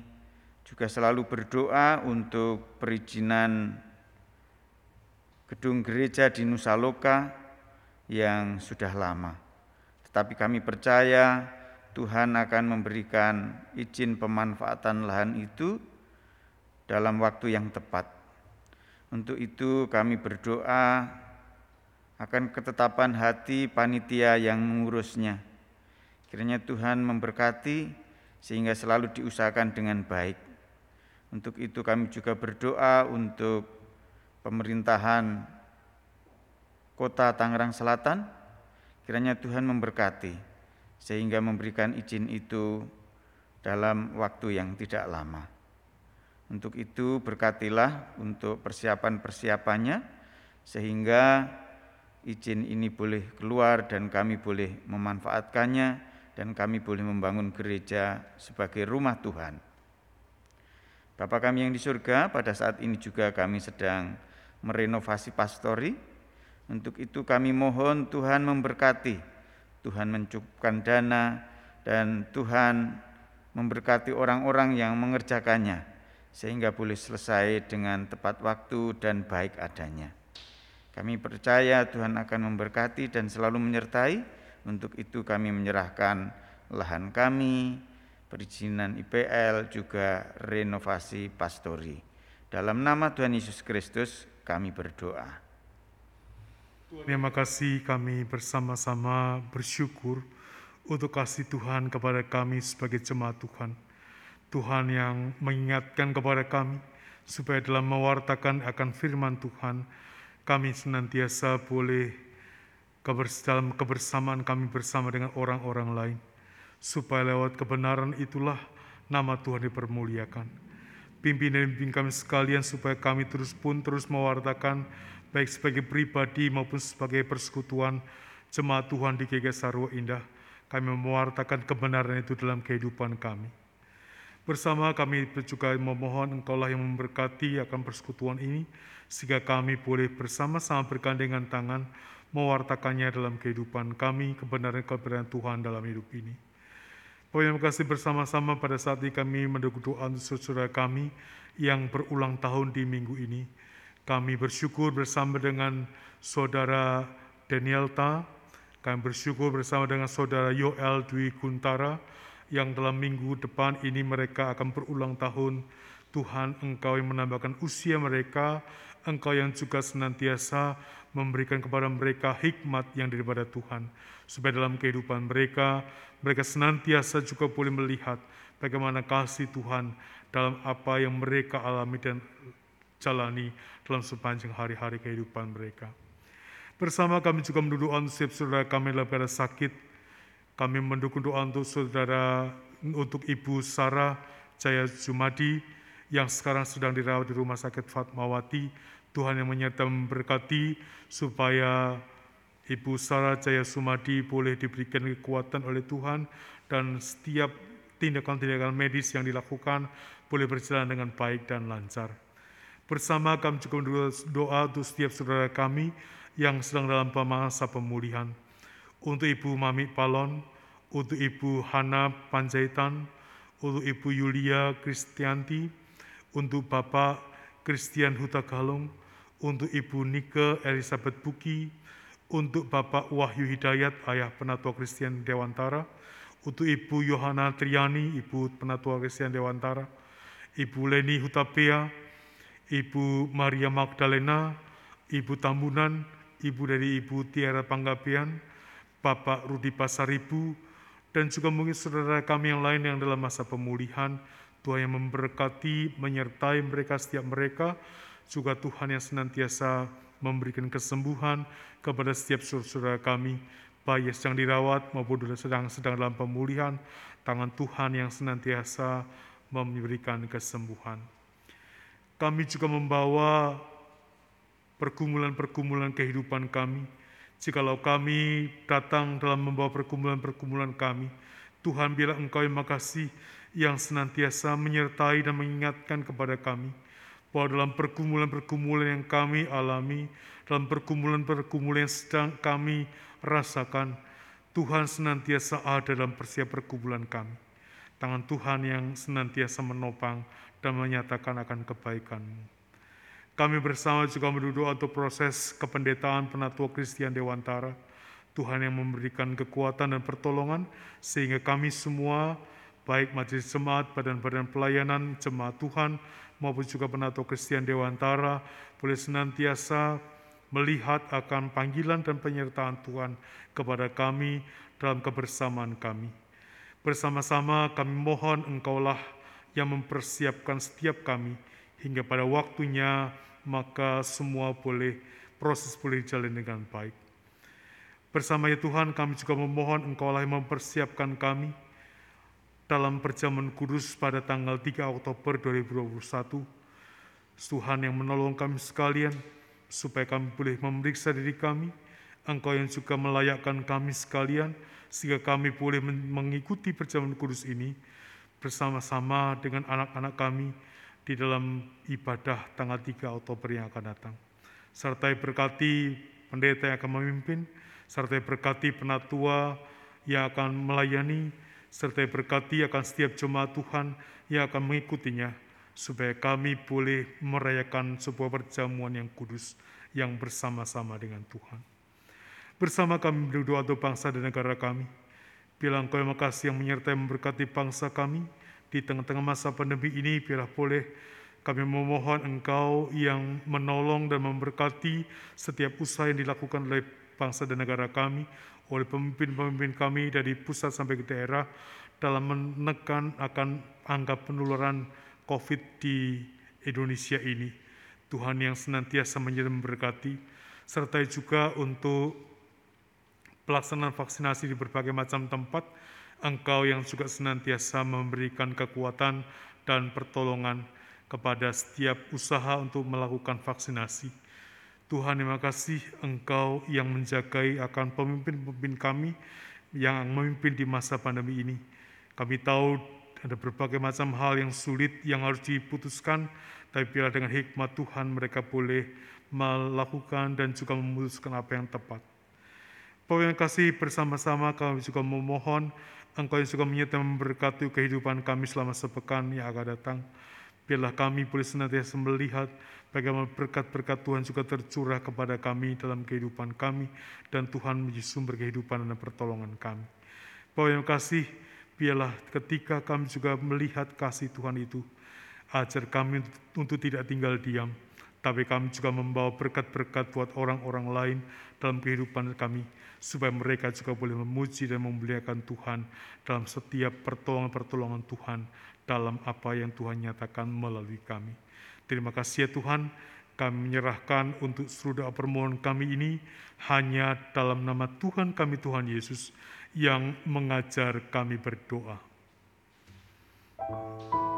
juga selalu berdoa untuk perizinan gedung gereja di Nusa Loka yang sudah lama. Tetapi kami percaya Tuhan akan memberikan izin pemanfaatan lahan itu dalam waktu yang tepat. Untuk itu kami berdoa akan ketetapan hati panitia yang mengurusnya. Kiranya Tuhan memberkati sehingga selalu diusahakan dengan baik. Untuk itu kami juga berdoa untuk pemerintahan Kota Tangerang Selatan, kiranya Tuhan memberkati sehingga memberikan izin itu dalam waktu yang tidak lama. Untuk itu berkatilah untuk persiapan-persiapannya sehingga izin ini boleh keluar dan kami boleh memanfaatkannya dan kami boleh membangun gereja sebagai rumah Tuhan. Bapa kami yang di surga, pada saat ini juga kami sedang merenovasi pastori. Untuk itu kami mohon Tuhan memberkati, Tuhan mencukupkan dana, dan Tuhan memberkati orang-orang yang mengerjakannya sehingga boleh selesai dengan tepat waktu dan baik adanya. Kami percaya Tuhan akan memberkati dan selalu menyertai. Untuk itu kami menyerahkan lahan kami, perizinan IPL, juga renovasi pastori. Dalam nama Tuhan Yesus Kristus kami berdoa. Terima kasih kami bersama-sama bersyukur untuk kasih Tuhan kepada kami sebagai jemaat Tuhan. Tuhan yang mengingatkan kepada kami supaya dalam mewartakan akan firman Tuhan, kami senantiasa boleh dalam kebersamaan kami bersama dengan orang-orang lain, supaya lewat kebenaran itulah nama Tuhan dipermuliakan. Pimpin dan bimbing kami sekalian supaya kami terus pun terus mewartakan baik sebagai pribadi maupun sebagai persekutuan jemaat Tuhan di GG Sarwa Indah. Kami mewartakan kebenaran itu dalam kehidupan kami. Bersama kami juga memohon engkaulah yang memberkati akan persekutuan ini, sehingga kami boleh bersama-sama bergandengan tangan mewartakannya dalam kehidupan kami, kebenaran-kebenaran Tuhan dalam hidup ini. Yang kasih bersama-sama pada saat ini kami mendukung doa untuk saudara kami yang berulang tahun di minggu ini. Kami bersyukur bersama dengan saudara Danielta, kami bersyukur bersama dengan saudara Yoel Dwi Kuntara, yang dalam minggu depan ini mereka akan berulang tahun. Tuhan, Engkau yang menambahkan usia mereka, Engkau yang juga senantiasa memberikan kepada mereka hikmat yang daripada Tuhan. Supaya dalam kehidupan mereka, mereka senantiasa juga boleh melihat bagaimana kasih Tuhan dalam apa yang mereka alami dan jalani dalam sepanjang hari-hari kehidupan mereka. Bersama kami juga menduduk setiap saudara kami dalam keadaan sakit, kami mendukung doa untuk saudara, untuk Ibu Sarah Jaya Jumadi yang sekarang sedang dirawat di Rumah Sakit Fatmawati. Tuhan yang menyertai memberkati supaya Ibu Sarah Jaya Sumadi boleh diberikan kekuatan oleh Tuhan dan setiap tindakan-tindakan medis yang dilakukan boleh berjalan dengan baik dan lancar. Bersama kami juga doa untuk setiap saudara kami yang sedang dalam masa pemulihan untuk Ibu Mami Palon, untuk Ibu Hana Panjaitan, untuk Ibu Yulia Kristianti, untuk Bapak Christian Huta Galung, untuk Ibu Nike Elizabeth Buki, untuk Bapak Wahyu Hidayat, Ayah Penatua Kristen Dewantara, untuk Ibu Yohana Triani, Ibu Penatua Kristen Dewantara, Ibu Leni Hutapea, Ibu Maria Magdalena, Ibu Tambunan, Ibu dari Ibu Tiara Panggapian, Bapak Rudi Pasaribu, dan juga mungkin saudara kami yang lain yang dalam masa pemulihan, Tuhan yang memberkati, menyertai mereka setiap mereka, juga Tuhan yang senantiasa memberikan kesembuhan kepada setiap saudara kami, baik yang sedang dirawat maupun sedang sedang dalam pemulihan, tangan Tuhan yang senantiasa memberikan kesembuhan. Kami juga membawa pergumulan-pergumulan kehidupan kami, Jikalau kami datang dalam membawa pergumulan-pergumulan kami, Tuhan bila Engkau yang makasih yang senantiasa menyertai dan mengingatkan kepada kami, bahwa dalam pergumulan-pergumulan yang kami alami, dalam pergumulan-pergumulan yang sedang kami rasakan, Tuhan senantiasa ada dalam persiap pergumulan kami. Tangan Tuhan yang senantiasa menopang dan menyatakan akan kebaikan-Mu. Kami bersama juga menduduk untuk proses kependetaan penatua Kristian Dewantara. Tuhan yang memberikan kekuatan dan pertolongan sehingga kami semua baik majelis jemaat, badan-badan pelayanan, jemaat Tuhan maupun juga penatua Kristian Dewantara boleh senantiasa melihat akan panggilan dan penyertaan Tuhan kepada kami dalam kebersamaan kami. Bersama-sama kami mohon Engkaulah yang mempersiapkan setiap kami hingga pada waktunya maka semua boleh proses boleh dijalin dengan baik. Bersama ya Tuhan kami juga memohon Engkau lah yang mempersiapkan kami dalam perjamuan kudus pada tanggal 3 Oktober 2021. Tuhan yang menolong kami sekalian, supaya kami boleh memeriksa diri kami, Engkau yang juga melayakkan kami sekalian, sehingga kami boleh men- mengikuti perjamuan kudus ini bersama-sama dengan anak-anak kami di dalam ibadah tanggal 3 Oktober yang akan datang. Sertai berkati pendeta yang akan memimpin, sertai berkati penatua yang akan melayani, sertai berkati akan setiap jemaat Tuhan yang akan mengikutinya, supaya kami boleh merayakan sebuah perjamuan yang kudus yang bersama-sama dengan Tuhan. Bersama kami berdoa untuk bangsa dan negara kami. Bila Engkau yang makasih yang menyertai memberkati bangsa kami di tengah-tengah masa pandemi ini, biarlah boleh kami memohon Engkau yang menolong dan memberkati setiap usaha yang dilakukan oleh bangsa dan negara kami, oleh pemimpin-pemimpin kami dari pusat sampai ke daerah dalam menekan akan angka penularan COVID di Indonesia ini. Tuhan yang senantiasa menyertai memberkati, serta juga untuk pelaksanaan vaksinasi di berbagai macam tempat, Engkau yang juga senantiasa memberikan kekuatan dan pertolongan kepada setiap usaha untuk melakukan vaksinasi. Tuhan terima kasih Engkau yang menjagai akan pemimpin-pemimpin kami yang memimpin di masa pandemi ini. Kami tahu ada berbagai macam hal yang sulit yang harus diputuskan, tapi bila dengan hikmat Tuhan mereka boleh melakukan dan juga memutuskan apa yang tepat. Bapak yang kasih bersama-sama kami juga memohon Engkau yang juga menyertai memberkati kehidupan kami selama sepekan yang akan datang. Biarlah kami boleh senantiasa melihat bagaimana berkat-berkat Tuhan juga tercurah kepada kami dalam kehidupan kami dan Tuhan menjadi sumber kehidupan dan pertolongan kami. Bapak yang kasih, biarlah ketika kami juga melihat kasih Tuhan itu, ajar kami untuk tidak tinggal diam, tapi kami juga membawa berkat-berkat buat orang-orang lain dalam kehidupan kami, supaya mereka juga boleh memuji dan memuliakan Tuhan dalam setiap pertolongan-pertolongan Tuhan dalam apa yang Tuhan nyatakan melalui kami. Terima kasih ya Tuhan, kami menyerahkan untuk seluruh doa permohonan kami ini hanya dalam nama Tuhan kami Tuhan Yesus yang mengajar kami berdoa. Bapa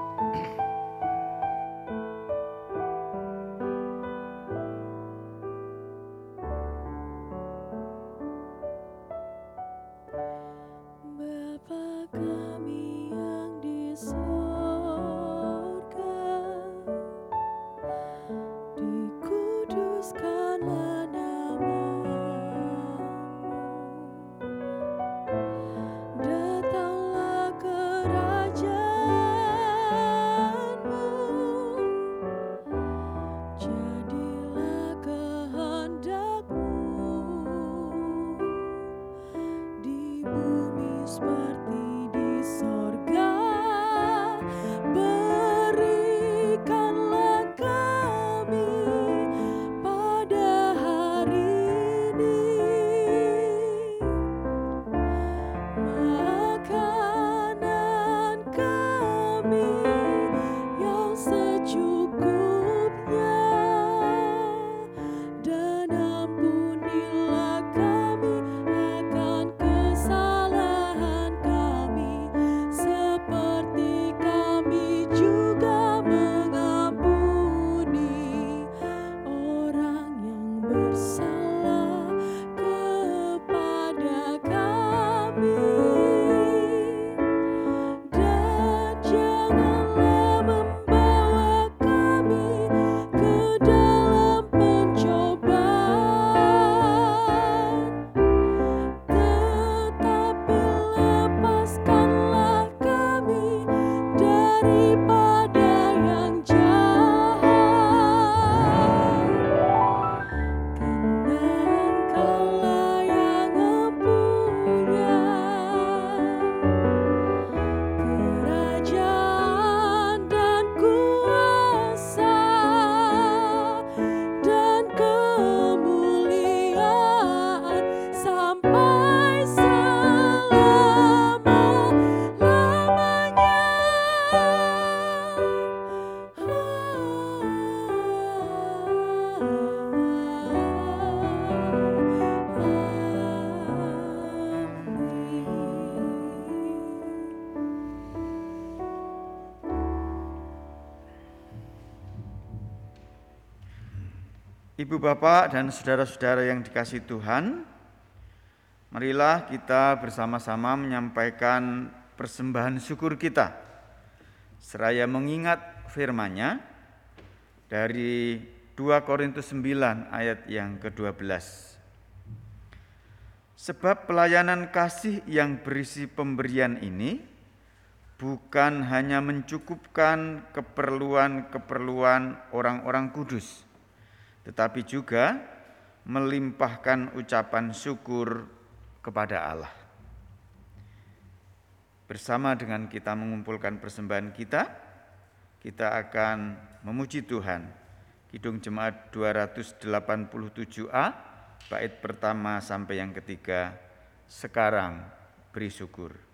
Ibu bapak dan saudara-saudara yang dikasih Tuhan, marilah kita bersama-sama menyampaikan persembahan syukur kita. Seraya mengingat firman-Nya dari 2 Korintus 9 ayat yang ke-12. Sebab pelayanan kasih yang berisi pemberian ini bukan hanya mencukupkan keperluan-keperluan orang-orang kudus, tetapi juga melimpahkan ucapan syukur kepada Allah. Bersama dengan kita mengumpulkan persembahan kita, kita akan memuji Tuhan. Kidung Jemaat 287A, bait pertama sampai yang ketiga, sekarang beri syukur.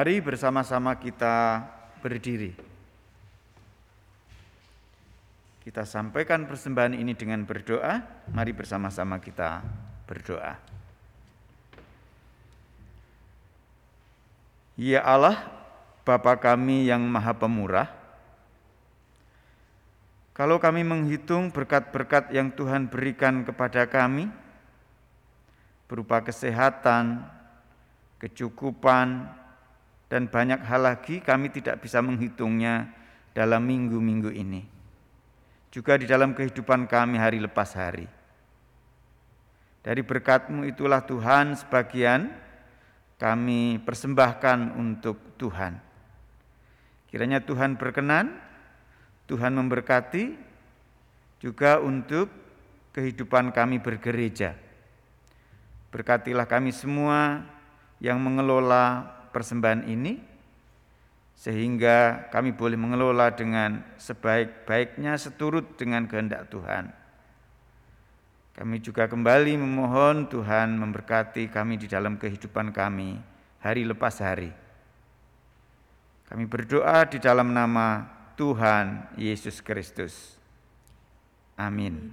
Mari bersama-sama kita berdiri. Kita sampaikan persembahan ini dengan berdoa. Mari bersama-sama kita berdoa. Ya Allah, Bapa kami yang Maha Pemurah, kalau kami menghitung berkat-berkat yang Tuhan berikan kepada kami, berupa kesehatan, kecukupan, dan banyak hal lagi kami tidak bisa menghitungnya dalam minggu-minggu ini. Juga di dalam kehidupan kami hari lepas hari. Dari berkatmu itulah Tuhan sebagian kami persembahkan untuk Tuhan. Kiranya Tuhan berkenan, Tuhan memberkati juga untuk kehidupan kami bergereja. Berkatilah kami semua yang mengelola persembahan ini, sehingga kami boleh mengelola dengan sebaik-baiknya seturut dengan kehendak Tuhan. Kami juga kembali memohon Tuhan memberkati kami di dalam kehidupan kami hari lepas hari. Kami berdoa di dalam nama Tuhan Yesus Kristus. Amin.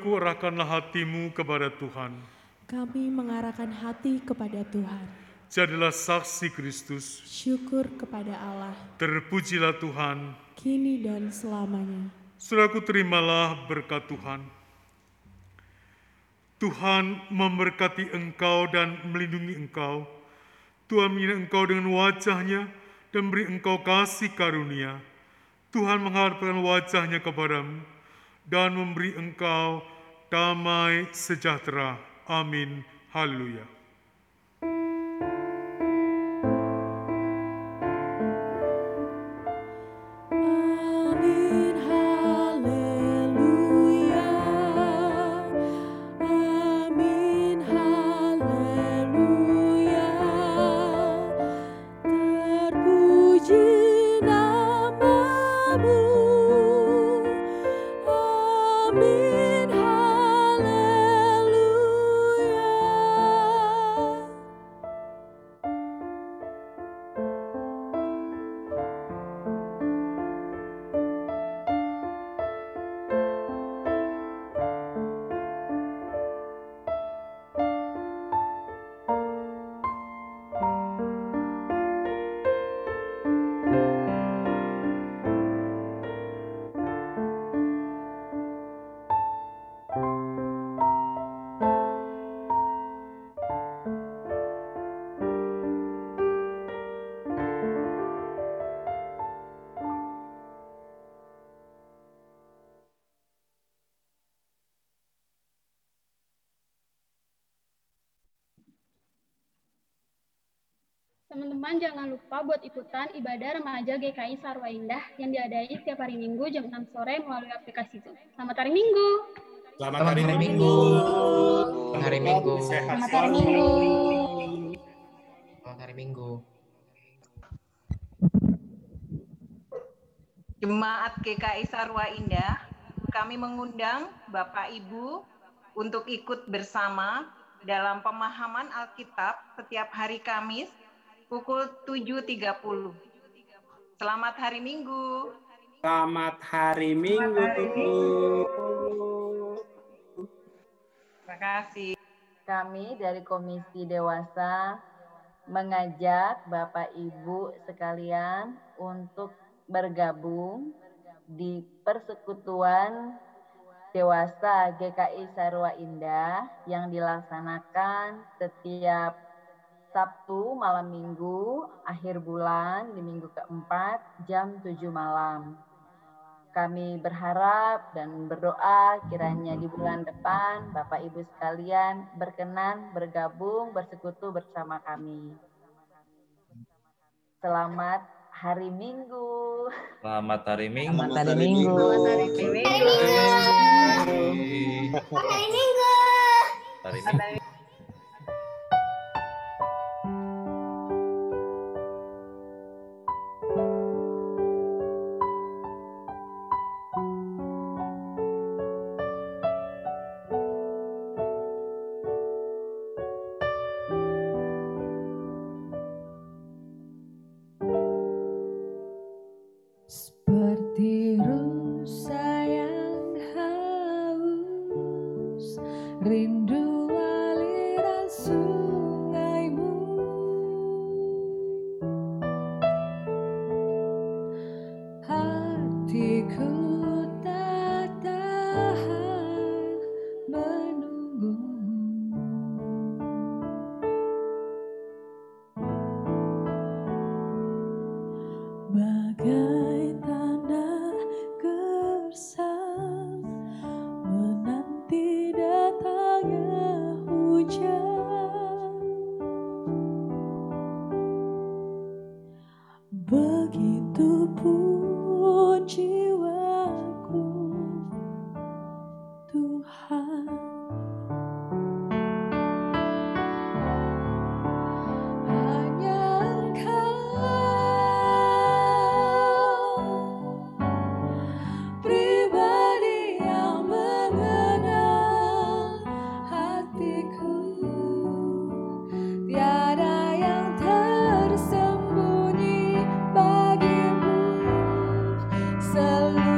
Saudaraku, arahkanlah hatimu kepada Tuhan. Kami mengarahkan hati kepada Tuhan. Jadilah saksi Kristus. Syukur kepada Allah, Terpujilah Tuhan. kini dan selamanya. Saudaraku, terimalah berkat Tuhan. Tuhan memberkati engkau dan melindungi engkau. Tuhan menyinari engkau dengan wajahnya dan beri engkau kasih karunia. Tuhan mengharapkan wajahnya kepadamu dan memberi engkau damai sejahtera. Amin. Haleluya. Teman-teman jangan lupa buat ikutan ibadah remaja GKI Sarwa Indah yang diadai setiap hari Minggu jam 6 sore melalui aplikasi Zoom. Selamat hari Minggu. Selamat hari Minggu. Selamat hari Minggu. Selamat hari Minggu. Selamat hari Minggu. Jemaat GKI Sarwa Indah, kami mengundang Bapak Ibu untuk ikut bersama dalam pemahaman Alkitab setiap hari Kamis pukul 7.30. Selamat hari Minggu. Selamat hari Minggu. Terima kasih. Kami dari Komisi Dewasa mengajak Bapak Ibu sekalian untuk bergabung di persekutuan dewasa GKI Sarwa Indah yang dilaksanakan setiap Sabtu malam minggu akhir bulan di minggu keempat jam 7 malam. Kami berharap dan berdoa kiranya di bulan depan Bapak Ibu sekalian berkenan bergabung bersekutu bersama kami. Selamat hari Minggu. Selamat hari Minggu. Selamat hari Minggu. Hari Minggu. Hari Minggu. Seperti seluruh